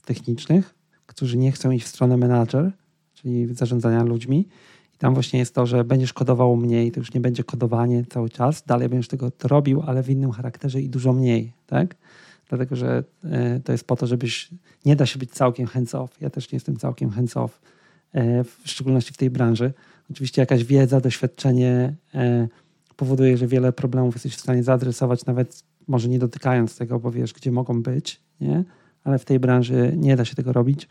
technicznych, którzy nie chcą iść w stronę manager, czyli zarządzania ludźmi. I tam właśnie jest to, że będziesz kodował mniej, to już nie będzie kodowanie cały czas, dalej będziesz tego to robił, ale w innym charakterze i dużo mniej, tak? Dlatego, że e, to jest po to, żebyś, nie da się być całkiem hands-off. Ja też nie jestem całkiem hands-off, e, w szczególności w tej branży. Oczywiście jakaś wiedza, doświadczenie e, powoduje, że wiele problemów jesteś w stanie zaadresować, nawet może nie dotykając tego, bo wiesz, gdzie mogą być, nie? ale w tej branży nie da się tego robić.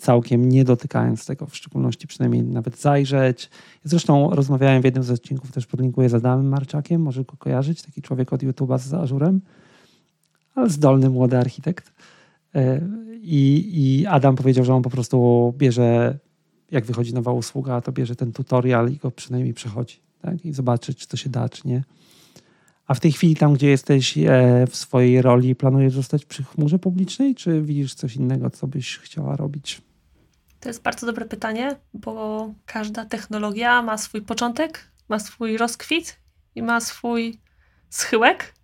Całkiem nie dotykając tego, w szczególności przynajmniej nawet zajrzeć. Zresztą rozmawiałem w jednym z odcinków, też podlinkuję z Adamem Marczakiem, może go kojarzyć, taki człowiek od YouTube'a z Azurem, ale zdolny młody architekt. E, I, I Adam powiedział, że on po prostu bierze, jak wychodzi nowa usługa, to bierze ten tutorial i go przynajmniej przechodzi tak? i zobaczy, czy to się da, czy nie. A w tej chwili, tam gdzie jesteś e, w swojej roli, planujesz zostać przy chmurze publicznej, czy widzisz coś innego, co byś chciała robić? To jest bardzo dobre pytanie, bo każda technologia ma swój początek, ma swój rozkwit i ma swój schyłek.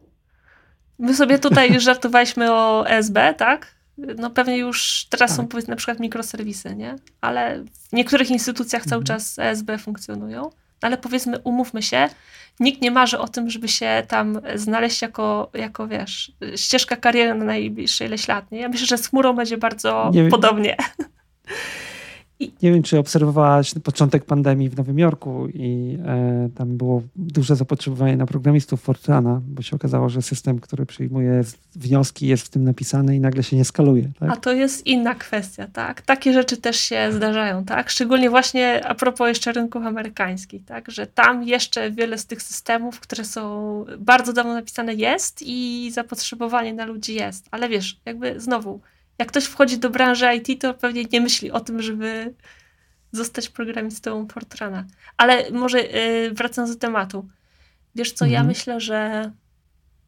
My sobie tutaj żartowaliśmy o ESB, tak? No pewnie już teraz tak. są powiedzmy na przykład mikroserwisy, nie? Ale w niektórych instytucjach cały mhm. czas ESB funkcjonują. Ale powiedzmy, umówmy się, nikt nie marzy o tym, żeby się tam znaleźć jako, jako wiesz, ścieżka kariery na najbliższe ileś lat. Nie? Ja myślę, że z chmurą będzie bardzo nie podobnie. I... [LAUGHS] Nie wiem, czy obserwowałaś początek pandemii w Nowym Jorku i e, tam było duże zapotrzebowanie na programistów Fortrana, bo się okazało, że system, który przyjmuje wnioski jest w tym napisany i nagle się nie skaluje. Tak? A to jest inna kwestia, tak? Takie rzeczy też się zdarzają, tak? Szczególnie właśnie a propos jeszcze rynków amerykańskich, tak? Że tam jeszcze wiele z tych systemów, które są bardzo dawno napisane jest i zapotrzebowanie na ludzi jest. Ale wiesz, jakby znowu jak ktoś wchodzi do branży IT, to pewnie nie myśli o tym, żeby zostać programistą Fortrana. Ale może yy, wracając do tematu. Wiesz co, mhm. ja myślę, że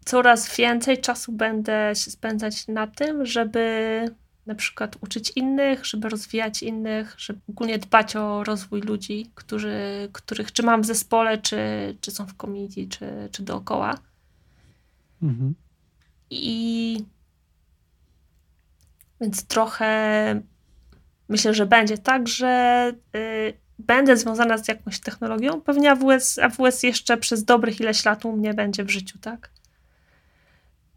coraz więcej czasu będę spędzać na tym, żeby na przykład uczyć innych, żeby rozwijać innych, żeby ogólnie dbać o rozwój ludzi, którzy, których czy mam w zespole, czy, czy są w community, czy, czy dookoła. Mhm. I więc trochę myślę, że będzie tak, że y, będę związana z jakąś technologią. Pewnie AWS, AWS jeszcze przez dobrych ileś lat u mnie będzie w życiu, tak?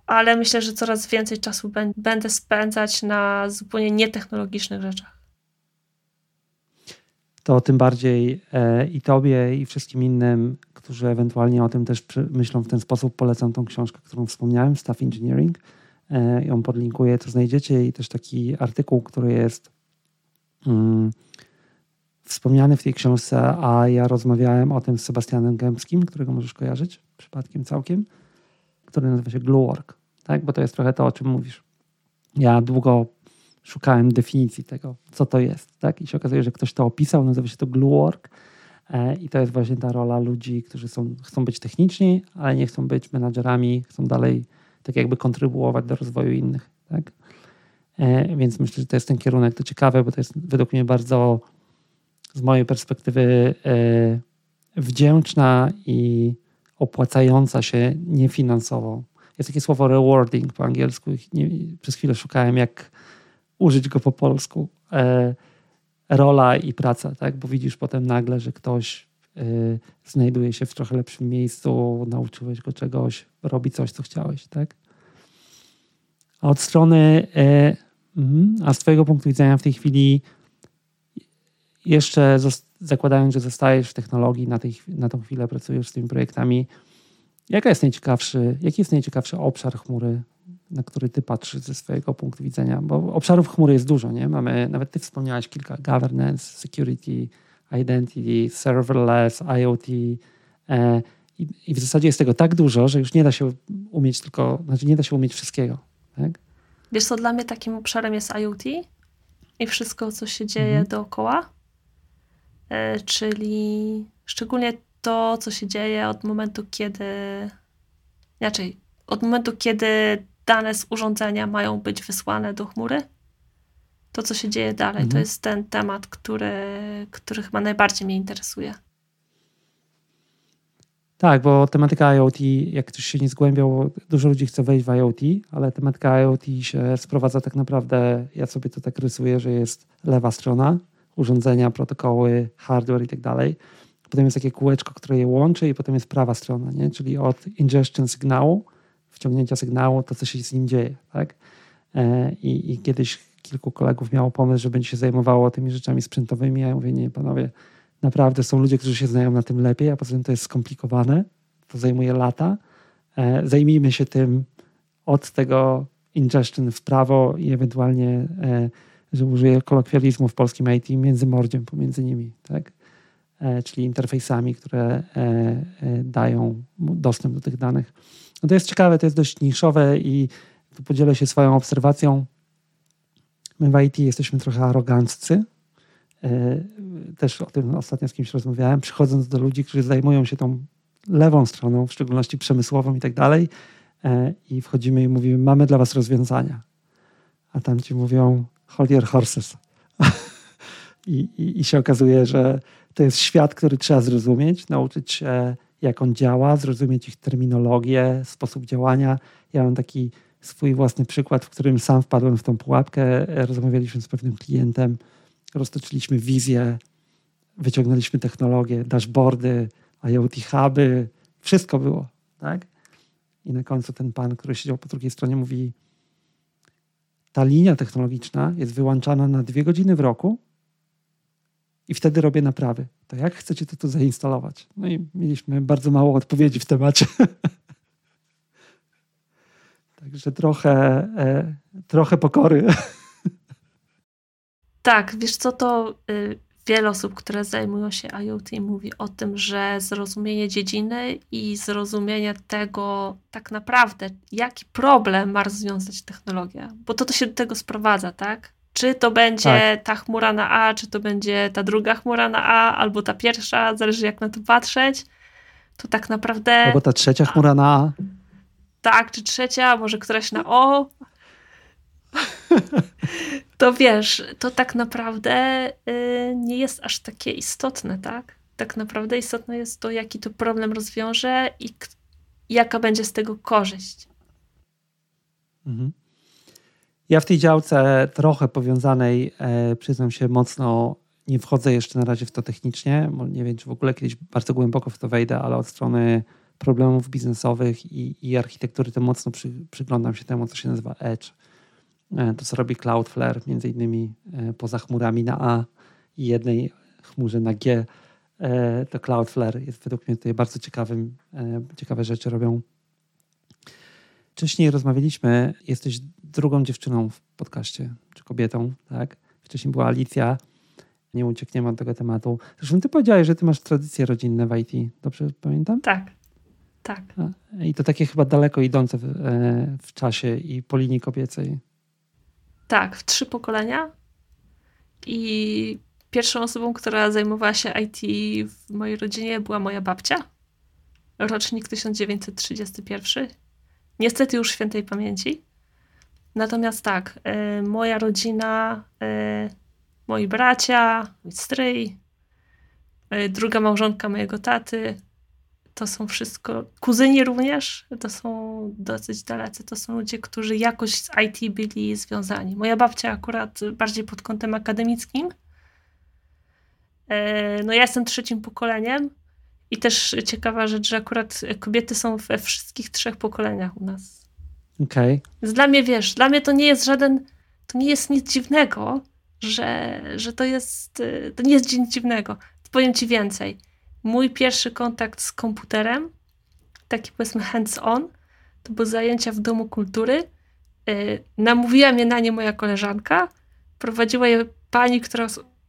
Ale myślę, że coraz więcej czasu będę spędzać na zupełnie nietechnologicznych rzeczach. To tym bardziej e, i tobie, i wszystkim innym, którzy ewentualnie o tym też myślą w ten sposób, polecam tą książkę, którą wspomniałem, Staff Engineering ją podlinkuję, to znajdziecie i też taki artykuł, który jest mm, wspomniany w tej książce, a ja rozmawiałem o tym z Sebastianem Gębskim, którego możesz kojarzyć przypadkiem całkiem, który nazywa się Gluework, tak? bo to jest trochę to, o czym mówisz. Ja długo szukałem definicji tego, co to jest, tak? I się okazuje, że ktoś to opisał, nazywa się to Gluework e, i to jest właśnie ta rola ludzi, którzy są, chcą być techniczni, ale nie chcą być menadżerami, chcą dalej tak jakby kontrybuować do rozwoju innych. Tak? E, więc myślę, że to jest ten kierunek. To ciekawe, bo to jest według mnie bardzo z mojej perspektywy e, wdzięczna i opłacająca się niefinansowo. Jest takie słowo rewarding po angielsku. Przez chwilę szukałem, jak użyć go po polsku. E, rola i praca, tak? bo widzisz potem nagle, że ktoś znajduje się w trochę lepszym miejscu, nauczyłeś go czegoś, robi coś, co chciałeś, tak? A od strony, y, mhm, a z Twojego punktu widzenia w tej chwili, jeszcze zakładając, że zostajesz w technologii, na, tej, na tą chwilę pracujesz z tymi projektami, jaka jest najciekawszy, jaki jest najciekawszy obszar chmury, na który ty patrzysz ze swojego punktu widzenia? Bo obszarów chmury jest dużo, nie? Mamy, nawet ty wspomniałaś kilka, governance, security, identity, serverless, IoT, e, i, I, w zasadzie jest tego tak dużo, że już nie da się umieć tylko, znaczy nie da się umieć wszystkiego. Tak? Wiesz co, dla mnie takim obszarem jest IoT i wszystko, co się dzieje mhm. dookoła. E, czyli szczególnie to, co się dzieje od momentu, kiedy inaczej, od momentu, kiedy dane z urządzenia mają być wysłane do chmury, to, co się dzieje dalej, mhm. to jest ten temat, który, który chyba najbardziej mnie interesuje. Tak, bo tematyka IoT, jak ktoś się nie zgłębiał, dużo ludzi chce wejść w IoT, ale tematyka IoT się sprowadza tak naprawdę, ja sobie to tak rysuję, że jest lewa strona, urządzenia, protokoły, hardware i tak dalej. Potem jest takie kółeczko, które je łączy i potem jest prawa strona, nie? czyli od ingestion sygnału, wciągnięcia sygnału, to co się z nim dzieje. Tak? E, I, I kiedyś kilku kolegów miało pomysł, że będzie się zajmowało tymi rzeczami sprzętowymi, ja mówię, nie panowie, Naprawdę są ludzie, którzy się znają na tym lepiej, a poza tym to jest skomplikowane, to zajmuje lata. E, zajmijmy się tym od tego ingestion w prawo i ewentualnie, e, że użyję kolokwializmu w polskim IT, międzymordziem pomiędzy nimi, tak? E, czyli interfejsami, które dają dostęp do tych danych. No to jest ciekawe, to jest dość niszowe i tu podzielę się swoją obserwacją. My w IT jesteśmy trochę aroganccy, E, też o tym ostatnio z kimś rozmawiałem, przychodząc do ludzi, którzy zajmują się tą lewą stroną, w szczególności przemysłową i tak dalej, e, i wchodzimy i mówimy, mamy dla was rozwiązania. A tam ci mówią, hold your horses. [LAUGHS] I, i, I się okazuje, że to jest świat, który trzeba zrozumieć, nauczyć się, jak on działa, zrozumieć ich terminologię, sposób działania. Ja mam taki swój własny przykład, w którym sam wpadłem w tą pułapkę. Rozmawialiśmy z pewnym klientem, roztoczyliśmy wizję, wyciągnęliśmy technologię, dashboardy, IoT huby, wszystko było, tak? I na końcu ten pan, który siedział po drugiej stronie mówi ta linia technologiczna jest wyłączana na dwie godziny w roku i wtedy robię naprawy. To jak chcecie to tu zainstalować? No i mieliśmy bardzo mało odpowiedzi w temacie. [LAUGHS] Także trochę, e, trochę pokory. [LAUGHS] Tak, wiesz co, to y, wiele osób, które zajmują się IoT mówi o tym, że zrozumienie dziedziny i zrozumienie tego tak naprawdę, jaki problem ma rozwiązać technologia, bo to, to się do tego sprowadza, tak? Czy to będzie tak. ta chmura na A, czy to będzie ta druga chmura na A, albo ta pierwsza, zależy jak na to patrzeć, to tak naprawdę... Albo ta trzecia chmura na A. Tak, czy trzecia, może któraś na O, [LAUGHS] to wiesz, to tak naprawdę y, nie jest aż takie istotne, tak? Tak naprawdę istotne jest to, jaki to problem rozwiąże i jaka będzie z tego korzyść. Mhm. Ja w tej działce trochę powiązanej, e, przyznam się mocno, nie wchodzę jeszcze na razie w to technicznie, nie wiem, czy w ogóle kiedyś bardzo głęboko w to wejdę, ale od strony problemów biznesowych i, i architektury to mocno przy, przyglądam się temu, co się nazywa Edge E, to, co robi Cloudflare, między innymi e, poza chmurami na A i jednej chmurze na G, e, to Cloudflare jest według mnie tutaj bardzo ciekawym, ciekawe rzeczy robią. Wcześniej rozmawialiśmy, jesteś drugą dziewczyną w podcaście, czy kobietą, tak? Wcześniej była Alicja, nie uciekniemy od tego tematu. Zresztą ty powiedziałeś, że ty masz tradycje rodzinne w IT, dobrze pamiętam? Tak, tak. I to takie chyba daleko idące w, w czasie i po linii kobiecej. Tak, w trzy pokolenia. I pierwszą osobą, która zajmowała się IT w mojej rodzinie była moja babcia. Rocznik 1931. Niestety już świętej pamięci. Natomiast tak, y, moja rodzina, y, moi bracia, mój stryj, y, druga małżonka mojego taty, to są wszystko, kuzyni również, to są dosyć dalecy, to są ludzie, którzy jakoś z IT byli związani. Moja babcia akurat bardziej pod kątem akademickim. E, no ja jestem trzecim pokoleniem i też ciekawa rzecz, że akurat kobiety są we wszystkich trzech pokoleniach u nas. Okej. Okay. Dla mnie, wiesz, dla mnie to nie jest żaden, to nie jest nic dziwnego, że, że to jest, y, to nie jest nic dziwnego. Powiem ci więcej. Mój pierwszy kontakt z komputerem, taki powiedzmy hands-on, to były zajęcia w Domu Kultury. Y, namówiła mnie na nie moja koleżanka. Prowadziła je pani, która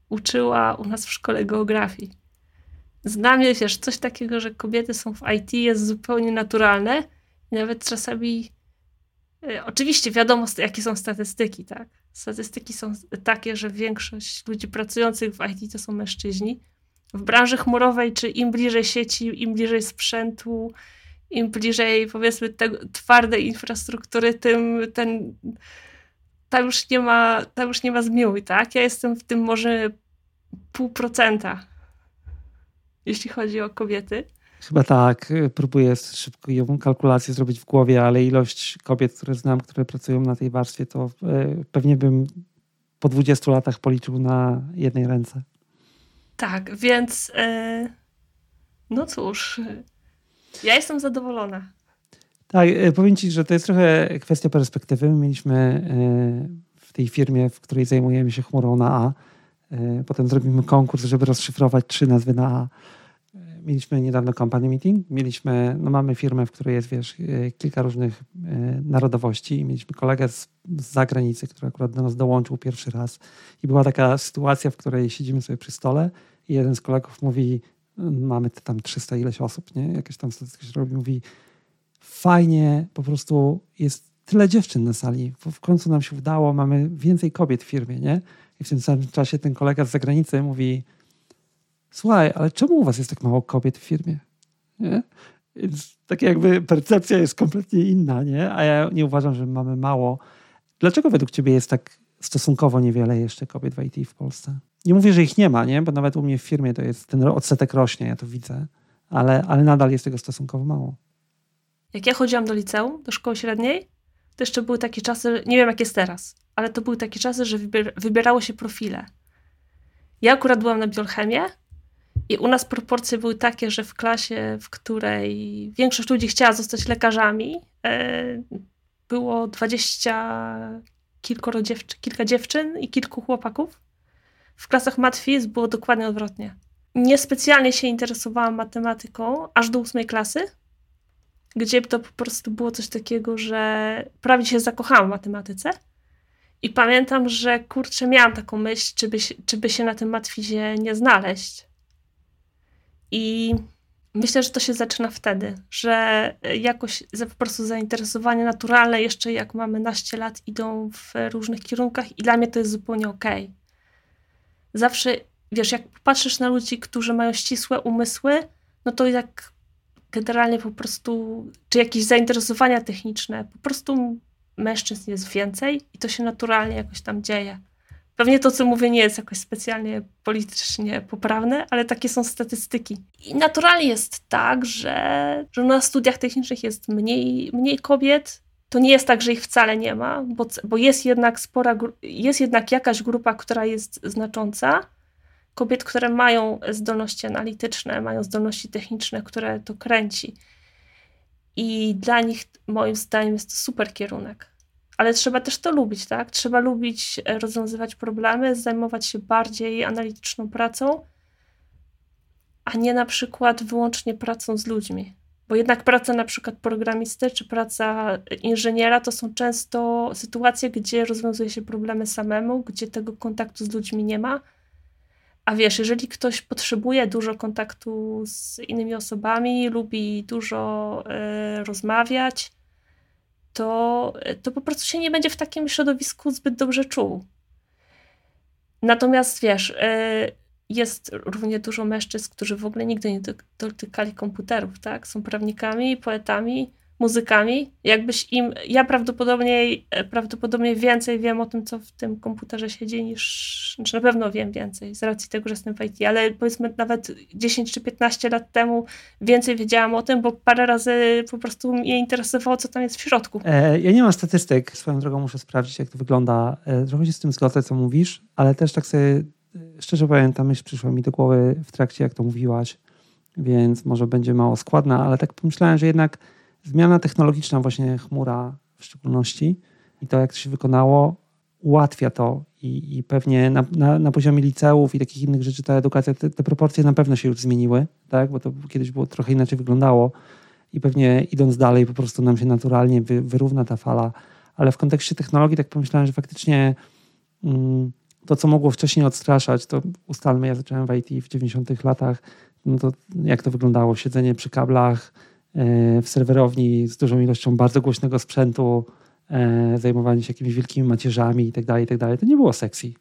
uczyła u nas w szkole geografii. Znam je, wiesz, coś takiego, że kobiety są w IT jest zupełnie naturalne i nawet czasami y, oczywiście wiadomo, jakie są statystyki, tak? Statystyki są takie, że większość ludzi pracujących w IT to są mężczyźni. W branży chmurowej, czy im bliżej sieci, im bliżej sprzętu, im bliżej powiedzmy te, twardej infrastruktury, tym ten tam już nie ma, tam już nie ma zmiłuj, tak? Ja jestem w tym może pół procenta, jeśli chodzi o kobiety. Chyba tak. Próbuję szybko ją kalkulację zrobić w głowie, ale ilość kobiet, które znam, które pracują na tej warstwie, to e, pewnie bym po 20 latach policzył na jednej ręce. Tak, więc e, no cóż, ja jestem zadowolona. Tak, e, powiem Ci, że to jest trochę kwestia perspektywy. My mieliśmy w tej firmie, w której zajmujemy się chmurą na A, potem zrobimy konkurs, żeby rozszyfrować trzy nazwy na A mieliśmy niedawno company meeting. Mieliśmy, no mamy firmę, w której jest, wiesz, e, kilka różnych e, narodowości mieliśmy kolegę z, z zagranicy, który akurat do nas dołączył pierwszy raz. I była taka sytuacja, w której siedzimy sobie przy stole i jeden z kolegów mówi, mamy tam 300 ileś osób, nie? Jakieś tam statystyki się robi, mówi fajnie, po prostu jest tyle dziewczyn na sali. W końcu nam się udało, mamy więcej kobiet w firmie, nie? I w tym samym czasie ten kolega z zagranicy mówi, słuchaj, ale czemu u was jest tak mało kobiet w firmie? Nie? Więc tak jakby percepcja jest kompletnie inna, nie? A ja nie uważam, że mamy mało. Dlaczego według ciebie jest tak stosunkowo niewiele jeszcze kobiet w IT w Polsce? Nie mówię, że ich nie ma, nie? Bo nawet u mnie w firmie to jest, ten odsetek rośnie, ja to widzę, ale, ale nadal jest tego stosunkowo mało. Jak ja chodziłam do liceum, do szkoły średniej, to jeszcze były takie czasy, nie wiem jak jest teraz, ale to były takie czasy, że wybierało się profile. Ja akurat byłam na biochemię i u nas proporcje były takie, że w klasie, w której większość ludzi chciała zostać lekarzami, e, było dwadzieścia kilkoro dziewczyn, kilka dziewczyn i kilku chłopaków. W klasach matfiz było dokładnie odwrotnie. Niespecjalnie się interesowałam matematyką aż do ósmej klasy, gdzie to po prostu było coś takiego, że prawie się zakochałam w matematyce. I pamiętam, że kurczę, miałam taką myśl, czy by, czy by się na tym matfizie nie znaleźć. I myślę, że to się zaczyna wtedy, że jakoś po prostu zainteresowanie naturalne, jeszcze jak mamy naście lat, idą w różnych kierunkach i dla mnie to jest zupełnie okej. Okay. Zawsze, wiesz, jak patrzysz na ludzi, którzy mają ścisłe umysły, no to jak generalnie po prostu, czy jakieś zainteresowania techniczne, po prostu mężczyzn jest więcej i to się naturalnie jakoś tam dzieje. Pewnie to, co mówię, nie jest jakoś specjalnie politycznie poprawne, ale takie są statystyki. I naturalnie jest tak, że, że na studiach technicznych jest mniej, mniej kobiet. To nie jest tak, że ich wcale nie ma, bo, bo jest jednak spora, jest jednak jakaś grupa, która jest znacząca. Kobiet, które mają zdolności analityczne, mają zdolności techniczne, które to kręci. I dla nich, moim zdaniem, jest to super kierunek ale trzeba też to lubić, tak? Trzeba lubić e, rozwiązywać problemy, zajmować się bardziej analityczną pracą, a nie na przykład wyłącznie pracą z ludźmi. Bo jednak praca na przykład programisty czy praca inżyniera to są często sytuacje, gdzie rozwiązuje się problemy samemu, gdzie tego kontaktu z ludźmi nie ma. A wiesz, jeżeli ktoś potrzebuje dużo kontaktu z innymi osobami, lubi dużo y, rozmawiać, to, to po prostu się nie będzie w takim środowisku zbyt dobrze czuł. Natomiast wiesz, y, jest równie dużo mężczyzn, którzy w ogóle nigdy nie dotykali komputerów, tak? Są prawnikami, poetami, muzykami. Jakbyś im, ja prawdopodobnie, e, prawdopodobnie więcej wiem o tym, co w tym komputerze siedzi, niż, znaczy na pewno wiem więcej z racji tego, że jestem w IT, ale powiedzmy nawet 10 czy 15 lat temu więcej wiedziałam o tym, bo parę razy po prostu mnie interesowało, co tam jest w środku. E, ja nie mam statystyk, swoją drogą muszę sprawdzić, jak to wygląda. E, trochę się z tym zgodzę, co mówisz, ale też tak sobie, e, szczerze powiem, ta myśl przyszła mi do głowy w trakcie, jak to mówiłaś, więc może będzie mało składna, ale tak pomyślałem, że jednak zmiana technologiczna, właśnie chmura w szczególności i to, jak to się wykonało, ułatwia to i, i pewnie na, na, na, poziomie liceów i takich innych rzeczy ta edukacja, te, te, proporcje na pewno się już zmieniły, tak? bo to kiedyś było trochę inaczej wyglądało i pewnie idąc dalej po prostu nam się naturalnie wy, wyrówna ta fala, ale w kontekście technologii tak pomyślałem, że faktycznie mm, to, co mogło wcześniej odstraszać, to ustalmy, ja zacząłem w IT w 90 latach, no to jak to wyglądało? Siedzenie przy kablach w serwerowni z dużą ilością bardzo głośnego sprzętu, e, zajmowanie się jakimiś wielkimi macierzami i tak dalej, i tak. To nie było sexy.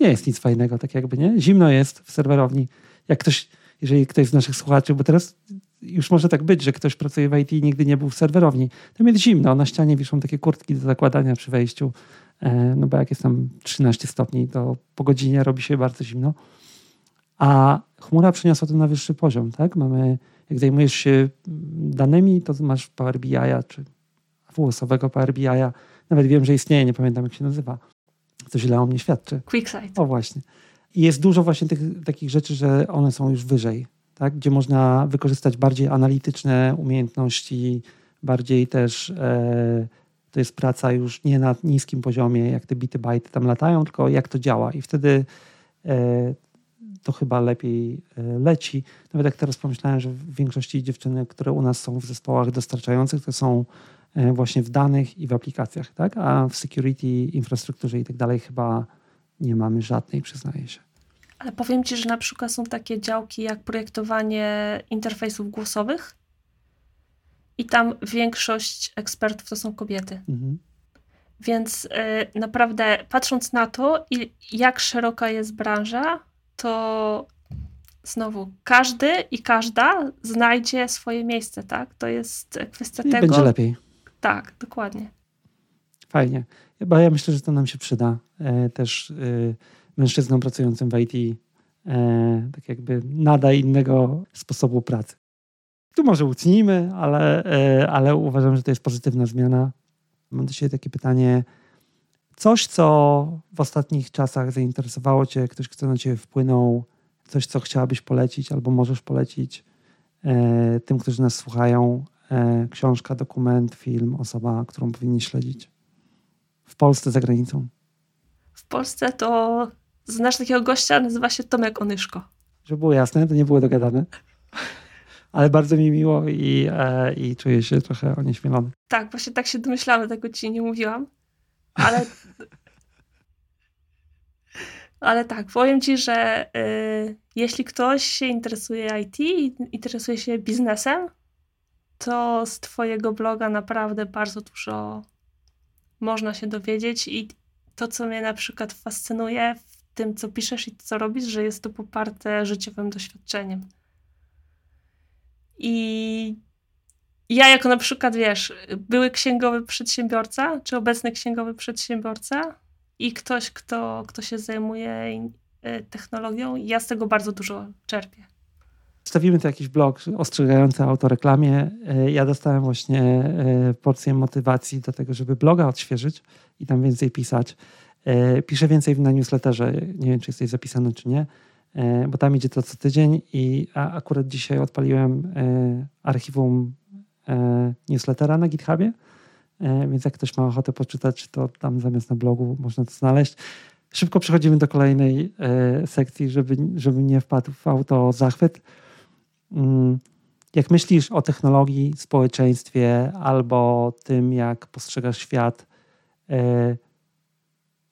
Nie jest nic fajnego, tak jakby, nie? Zimno jest w serwerowni. Jak ktoś, jeżeli ktoś z naszych słuchaczy, bo teraz już może tak być, że ktoś pracuje w IT i nigdy nie był w serwerowni, to jest zimno, na ścianie wiszą takie kurtki do zakładania przy wejściu, e, no bo jak jest tam 13 stopni, to po godzinie robi się bardzo zimno. A chmura przeniosła to na wyższy poziom, tak? Mamy, jak zajmujesz się danymi, to masz Power BI czy WS-owego Power BI. Nawet wiem, że istnieje, nie pamiętam jak się nazywa. To źle o mnie świadczy. QuickSight. O właśnie. I jest dużo właśnie tych takich rzeczy, że one są już wyżej, tak? gdzie można wykorzystać bardziej analityczne umiejętności, bardziej też e, to jest praca już nie na niskim poziomie, jak te bity, bajty tam latają, tylko jak to działa. I wtedy e, to chyba lepiej e, leci. Nawet jak teraz pomyślałem, że w większości dziewczyny, które u nas są w zespołach dostarczających, to są e, właśnie w danych i w aplikacjach, tak? a w security, infrastrukturze i tak dalej chyba nie mamy żadnej, przyznaję się. Ale powiem Ci, że na przykład są takie działki jak projektowanie interfejsów głosowych i tam większość ekspertów to są kobiety. Mhm. Więc y, naprawdę patrząc na to, jak szeroka jest branża, to znowu każdy i każda znajdzie swoje miejsce, tak? To jest kwestia I tego. Będzie lepiej. Tak, dokładnie. Fajnie. Bo ja myślę, że to nam się przyda e, też e, mężczyznom pracującym w IT. E, tak jakby nada innego sposobu pracy. Tu może ucnijmy, ale, ale uważam, że to jest pozytywna zmiana. Mam do Ciebie takie pytanie Coś, co w ostatnich czasach zainteresowało Cię, ktoś, kto na Ciebie wpłynął, coś, co chciałabyś polecić albo możesz polecić e, tym, którzy nas słuchają, e, książka, dokument, film, osoba, którą powinni śledzić w Polsce, za granicą? W Polsce to znasz takiego gościa, nazywa się Tomek Onyszko. Żeby było jasne, to nie było dogadane. Ale bardzo mi miło i, e, i czuję się trochę onieśmielony. Tak, właśnie tak się domyślamy, tego ci nie mówiłam. Ale, ale tak, powiem ci, że y, jeśli ktoś się interesuje IT, interesuje się biznesem, to z Twojego bloga naprawdę bardzo dużo można się dowiedzieć i to, co mnie na przykład fascynuje w tym, co piszesz i co robisz, że jest to poparte życiowym doświadczeniem. I ja jako na przykład, wiesz, były księgowy przedsiębiorca, czy obecny księgowy przedsiębiorca i ktoś, kto, kto się zajmuje e, technologią, ja z tego bardzo dużo czerpię. Wstawimy tu jakiś blog ostrzegający autoreklamie. E, ja dostałem właśnie e, porcję motywacji do tego, żeby bloga odświeżyć i tam więcej pisać. Piszę więcej na newsletterze. Nie wiem, czy jesteś zapisany, czy nie, bo tam idzie to co tydzień i akurat dzisiaj odpaliłem archiwum newslettera na GitHubie, e, więc jak ktoś ma ochotę poczytać, to tam zamiast na blogu można to znaleźć. Szybko przechodzimy do kolejnej e, sekcji, żeby, żeby nie wpadł w auto zachwyt. Mm, jak myślisz o technologii, społeczeństwie albo tym, jak postrzegasz świat,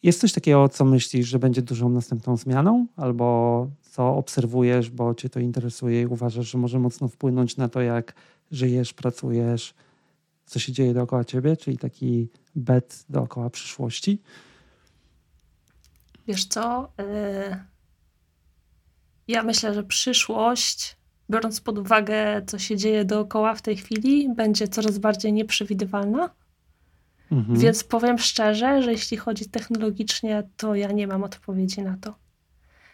jest coś takiego, co myślisz, że będzie dużą następną zmianą, albo co obserwujesz, bo cię to interesuje i uważasz, że może mocno wpłynąć na to, jak żyjesz, pracujesz, co się dzieje dookoła ciebie, czyli taki bet dookoła przyszłości? Wiesz co? Y, ja myślę, że przyszłość, biorąc pod uwagę, co się dzieje dookoła w tej chwili, będzie coraz bardziej nieprzewidywalna. Mhm. Więc powiem szczerze, że jeśli chodzi technologicznie, to ja nie mam odpowiedzi na to.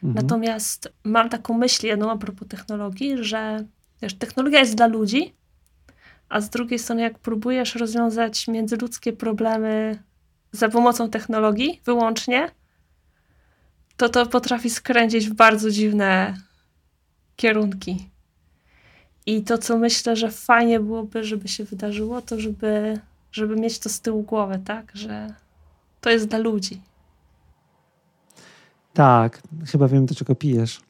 Mhm. Natomiast mam taką myśl jedną a propos technologii, że wiesz, technologia jest dla ludzi, a z drugiej strony, jak próbujesz rozwiązać międzyludzkie problemy za pomocą technologii wyłącznie, to to potrafi skręcić w bardzo dziwne kierunki. I to, co myślę, że fajnie byłoby, żeby się wydarzyło, to żeby, żeby mieć to z tyłu głowy, tak, że to jest dla ludzi. Tak, chyba wiem, do czego pijesz.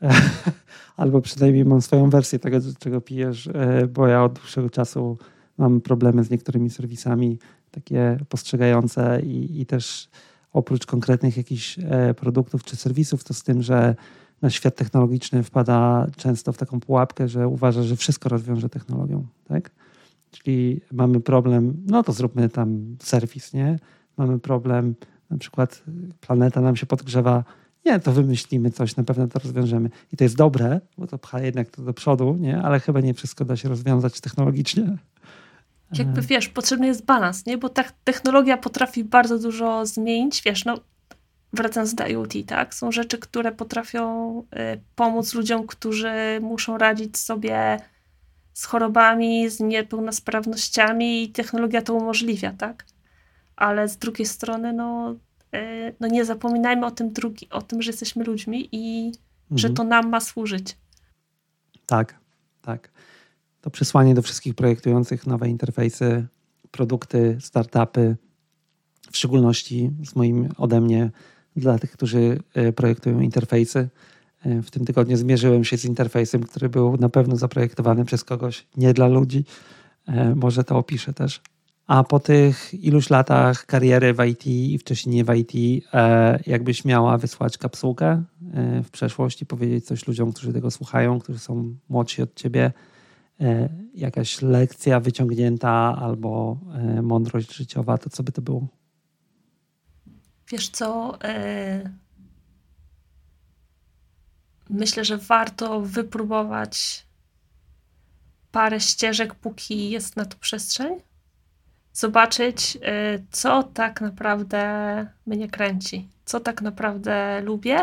[LAUGHS] Albo przynajmniej mam swoją wersję tego, czego pijesz, e, bo ja od dłuższego czasu mam problemy z niektórymi serwisami, takie postrzegające i, i też oprócz konkretnych jakichś e, produktów czy serwisów, to z tym, że na świat technologiczny wpada często w taką pułapkę, że uważa, że wszystko rozwiąże technologią. Tak? Czyli mamy problem, no to zróbmy tam serwis, nie? Mamy problem, na przykład planeta nam się podgrzewa, nie, to wymyślimy coś, na pewno to rozwiążemy. I to jest dobre, bo to pcha jednak to do przodu, nie? ale chyba nie wszystko da się rozwiązać technologicznie. Jakby wiesz, potrzebny jest balans, nie? Bo ta technologia potrafi bardzo dużo zmienić, wiesz, no wracając do IoT, tak? Są rzeczy, które potrafią y, pomóc ludziom, którzy muszą radzić sobie z chorobami, z niepełnosprawnościami i technologia to umożliwia, tak? Ale z drugiej strony, no, no nie zapominajmy o tym, drugi, o tym, że jesteśmy ludźmi i mhm. że to nam ma służyć. Tak, tak. To przesłanie do wszystkich projektujących nowe interfejsy, produkty, startupy, w szczególności z moim ode mnie dla tych, którzy e, projektują interfejsy. E, w tym tygodniu zmierzyłem się z interfejsem, który był na pewno zaprojektowany przez kogoś, nie dla ludzi. E, może to opiszę też. A po tych iluś latach kariery w IT i wcześniej nie w IT, jakbyś miała wysłać kapsułkę w przeszłość i powiedzieć coś ludziom, którzy tego słuchają, którzy są młodsi od ciebie, jakaś lekcja wyciągnięta albo mądrość życiowa, to co by to było? Wiesz co? E, myślę, że warto wypróbować parę ścieżek, póki jest na to przestrzeń. Zobaczyć, e, co tak naprawdę mnie kręci, co tak naprawdę lubię.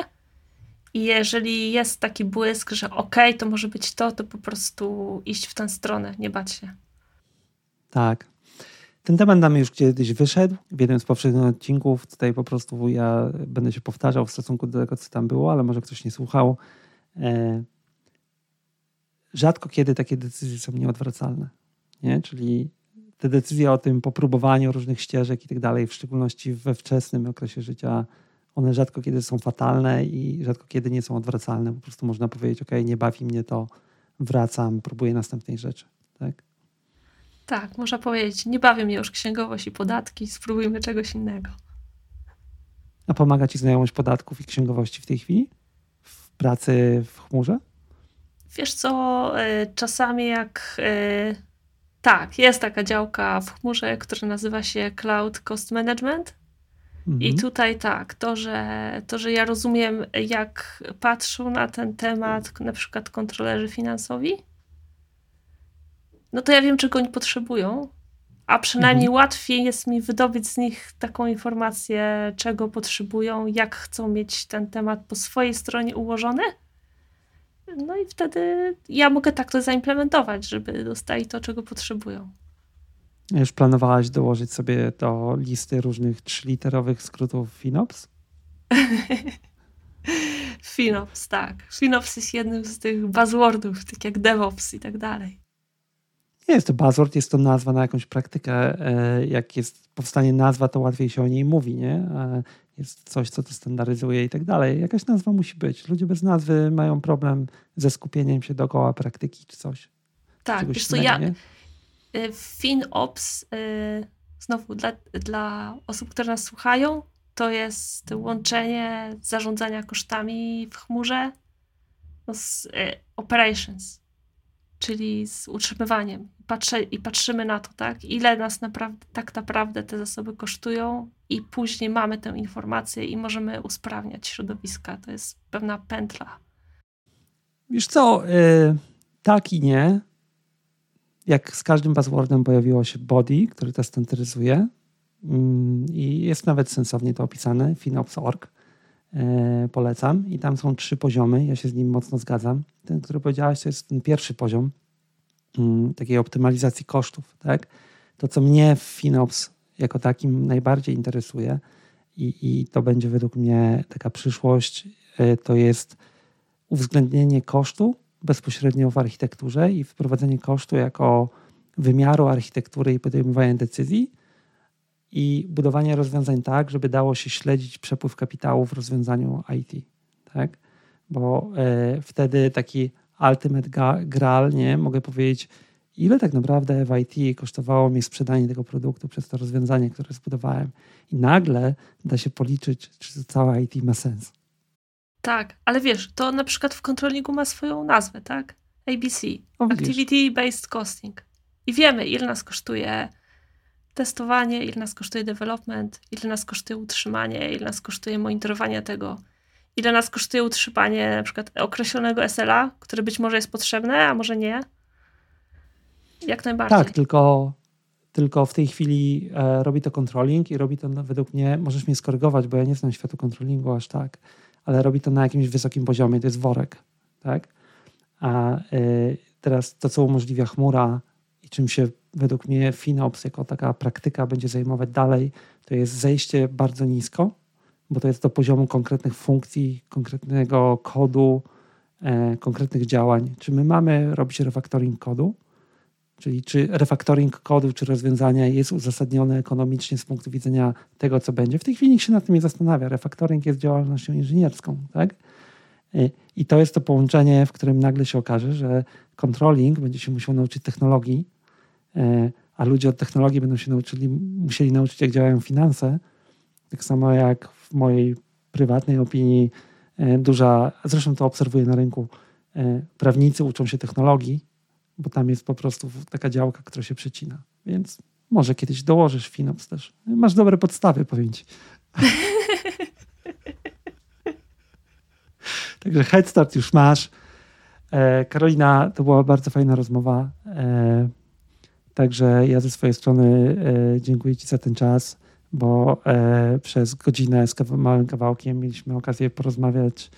I jeżeli jest taki błysk, że okej, okay, to może być to, to po prostu iść w tę stronę, nie bać się. Tak, ten temat nam już kiedyś wyszedł w jednym z poprzednich odcinków. Tutaj po prostu ja będę się powtarzał w stosunku do tego, co tam było, ale może ktoś nie słuchał. E, rzadko kiedy takie decyzje są nieodwracalne. Nie? Czyli te decyzje o tym popróbowaniu różnych ścieżek i tak dalej, w szczególności we wczesnym okresie życia, one rzadko kiedy są fatalne i rzadko kiedy nie są odwracalne. Po prostu można powiedzieć, ok, nie bawi mnie to, wracam, próbuję następnej rzeczy. Tak? Tak, można powiedzieć, nie bawią mnie już księgowość i podatki, spróbujmy czegoś innego. A pomaga Ci znajomość podatków i księgowości w tej chwili? W pracy w chmurze? Wiesz co, e, czasami jak... Tak, jest taka działka w chmurze, która nazywa się Cloud Cost Management. Mhm. I tutaj tak, to że, to, że ja rozumiem, jak patrzą na ten temat na przykład kontrolerzy finansowi, no to ja wiem, czego oni potrzebują, a przynajmniej mhm. łatwiej jest mi wydobyć z nich taką informację, czego potrzebują, jak chcą mieć ten temat po swojej stronie ułożony. No i wtedy ja mogę tak to zaimplementować, żeby dostali to, czego potrzebują. Już planowałaś dołożyć sobie do listy różnych trzyliterowych skrótów FinOps? [LAUGHS] FinOps, tak. FinOps jest jednym z tych buzzwordów, tak jak DevOps i tak dalej. Nie jest to buzzword, jest to nazwa na jakąś praktykę. E, jak jest powstanie nazwa, to łatwiej się o niej mówi, nie? Jest coś, co to standaryzuje i tak dalej. Jakaś nazwa musi być. Ludzie bez nazwy mają problem ze skupieniem się dookoła praktyki czy coś. Tak, wiesz co, ja nie? E, FinOps, znowu dla, dla osób, które nas słuchają, to jest łączenie zarządzania kosztami w chmurze z operations czyli z utrzymywaniem. Patrzę, I patrzymy na to, tak, ile nas naprawdę, tak naprawdę te zasoby kosztują, i później mamy tę informację i możemy usprawniać środowiska. To jest pewna pętla. Wiesz co, yy, tak i nie. Jak z każdym buzzwordem pojawiło się body, który to standaryzuje. Yy, I jest nawet sensownie to opisane, FinOps.org E, polecam. I tam są trzy poziomy. Ja się z nim mocno zgadzam. Ten, który powiedziałaś, to jest ten pierwszy poziom mm, takiej optymalizacji kosztów. Tak? To, co mnie w FinOps jako takim najbardziej interesuje i, i to będzie według mnie taka przyszłość, e, to jest uwzględnienie kosztu bezpośrednio w architekturze i wprowadzenie kosztu jako wymiaru architektury i podejmowania decyzji i budowanie rozwiązań tak, żeby dało się śledzić przepływ kapitału w rozwiązaniu IT. Tak? Bo e, wtedy taki ultimate graal, nie? Mogę powiedzieć, ile tak naprawdę w IT kosztowało mi sprzedanie tego produktu przez to rozwiązanie, które zbudowałem. I nagle da się policzyć, czy całe IT ma sens. Tak, ale wiesz, to na przykład w kontrolingu ma swoją nazwę, tak? ABC, Activity Based Costing. I wiemy, ile nas kosztuje testowanie, ile nas kosztuje development, ile nas kosztuje utrzymanie, ile nas kosztuje monitorowanie tego, ile nas kosztuje utrzymanie na przykład określonego SLA, które być może jest potrzebne, a może nie. Jak najbardziej. Tak, tylko, tylko w tej chwili e, robi to controlling i robi to według mnie, możesz mnie skorygować, bo ja nie znam światu controllingu aż tak, ale robi to na jakimś wysokim poziomie, to jest worek, tak? A y, teraz to, co umożliwia chmura i czym się według mnie FinOps jako taka praktyka będzie zajmować dalej, to jest zejście bardzo nisko, bo to jest do poziomu konkretnych funkcji, konkretnego kodu, e, konkretnych działań. Czy my mamy robić refactoring kodu, czyli czy refactoring kodu, czy rozwiązania jest uzasadnione ekonomicznie z punktu widzenia tego, co będzie. W tej chwili nikt się nad tym nie zastanawia. Refactoring jest działalnością inżynierską, tak? E, I to jest to połączenie, w którym nagle się okaże, że controlling będzie się musiał nauczyć technologii, e, a ludzie od technologii będą się nauczyli, musieli nauczyć, jak działają finanse. Tak samo jak w mojej prywatnej opinii e, duża, zresztą to obserwuję na rynku, prawnicy uczą się technologii, bo tam jest po prostu taka działka, która się przecina. Więc może kiedyś dołożysz FinOps też. Masz dobre podstawy, powiem ci. [LAUGHS] Także head start już masz. E, Karolina, to była bardzo fajna rozmowa. E, także ja ze swojej strony e, dziękuję Ci za ten czas, bo przez godzinę z małym kawałkiem mieliśmy okazję porozmawiać.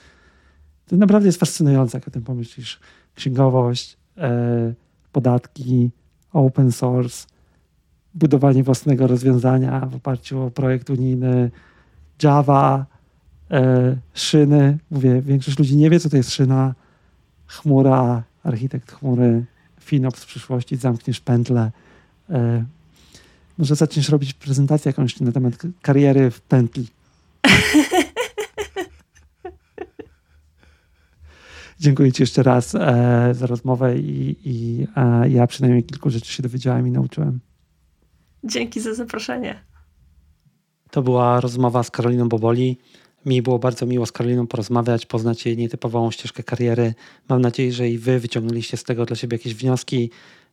To naprawdę jest fascynujące, jak o tym pomyślisz. Księgowość, podatki, open source, budowanie własnego rozwiązania w oparciu o projekt unijny, Java, e, szyny. Mówię, większość ludzi nie wie, co to jest szyna. Chmura, architekt chmury, FinOps w przyszłości, zamkniesz pętlę. Może zaczniesz robić prezentację jakąś na temat kariery w pętli. [LAUGHS] Dziękuję Ci jeszcze raz e, za rozmowę i, i e, ja przynajmniej kilku rzeczy się dowiedziałem i nauczyłem. Dzięki za zaproszenie. To była rozmowa z Karoliną Boboli. Mi było bardzo miło z Karoliną porozmawiać, poznać jej nietypową ścieżkę kariery. Mam nadzieję, że i Wy wyciągnęliście z tego dla siebie jakieś wnioski.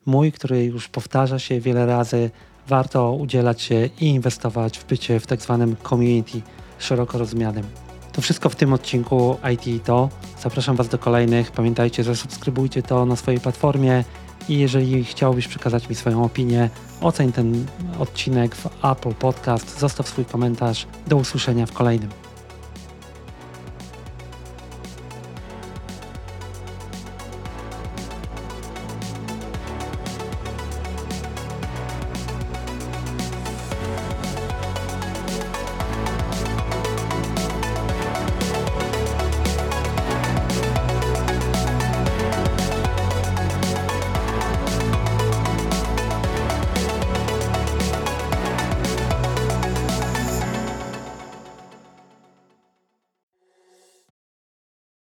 Mój, który już powtarza się wiele razy, warto udzielać się i inwestować w bycie w tak zwanym community szeroko rozumianym. To wszystko w tym odcinku IT to. Zapraszam Was do kolejnych. Pamiętajcie, że subskrybujcie to na swojej platformie i jeżeli chciałbyś przekazać mi swoją opinię, oceń ten odcinek w Apple Podcast, zostaw swój komentarz. Do usłyszenia w kolejnym.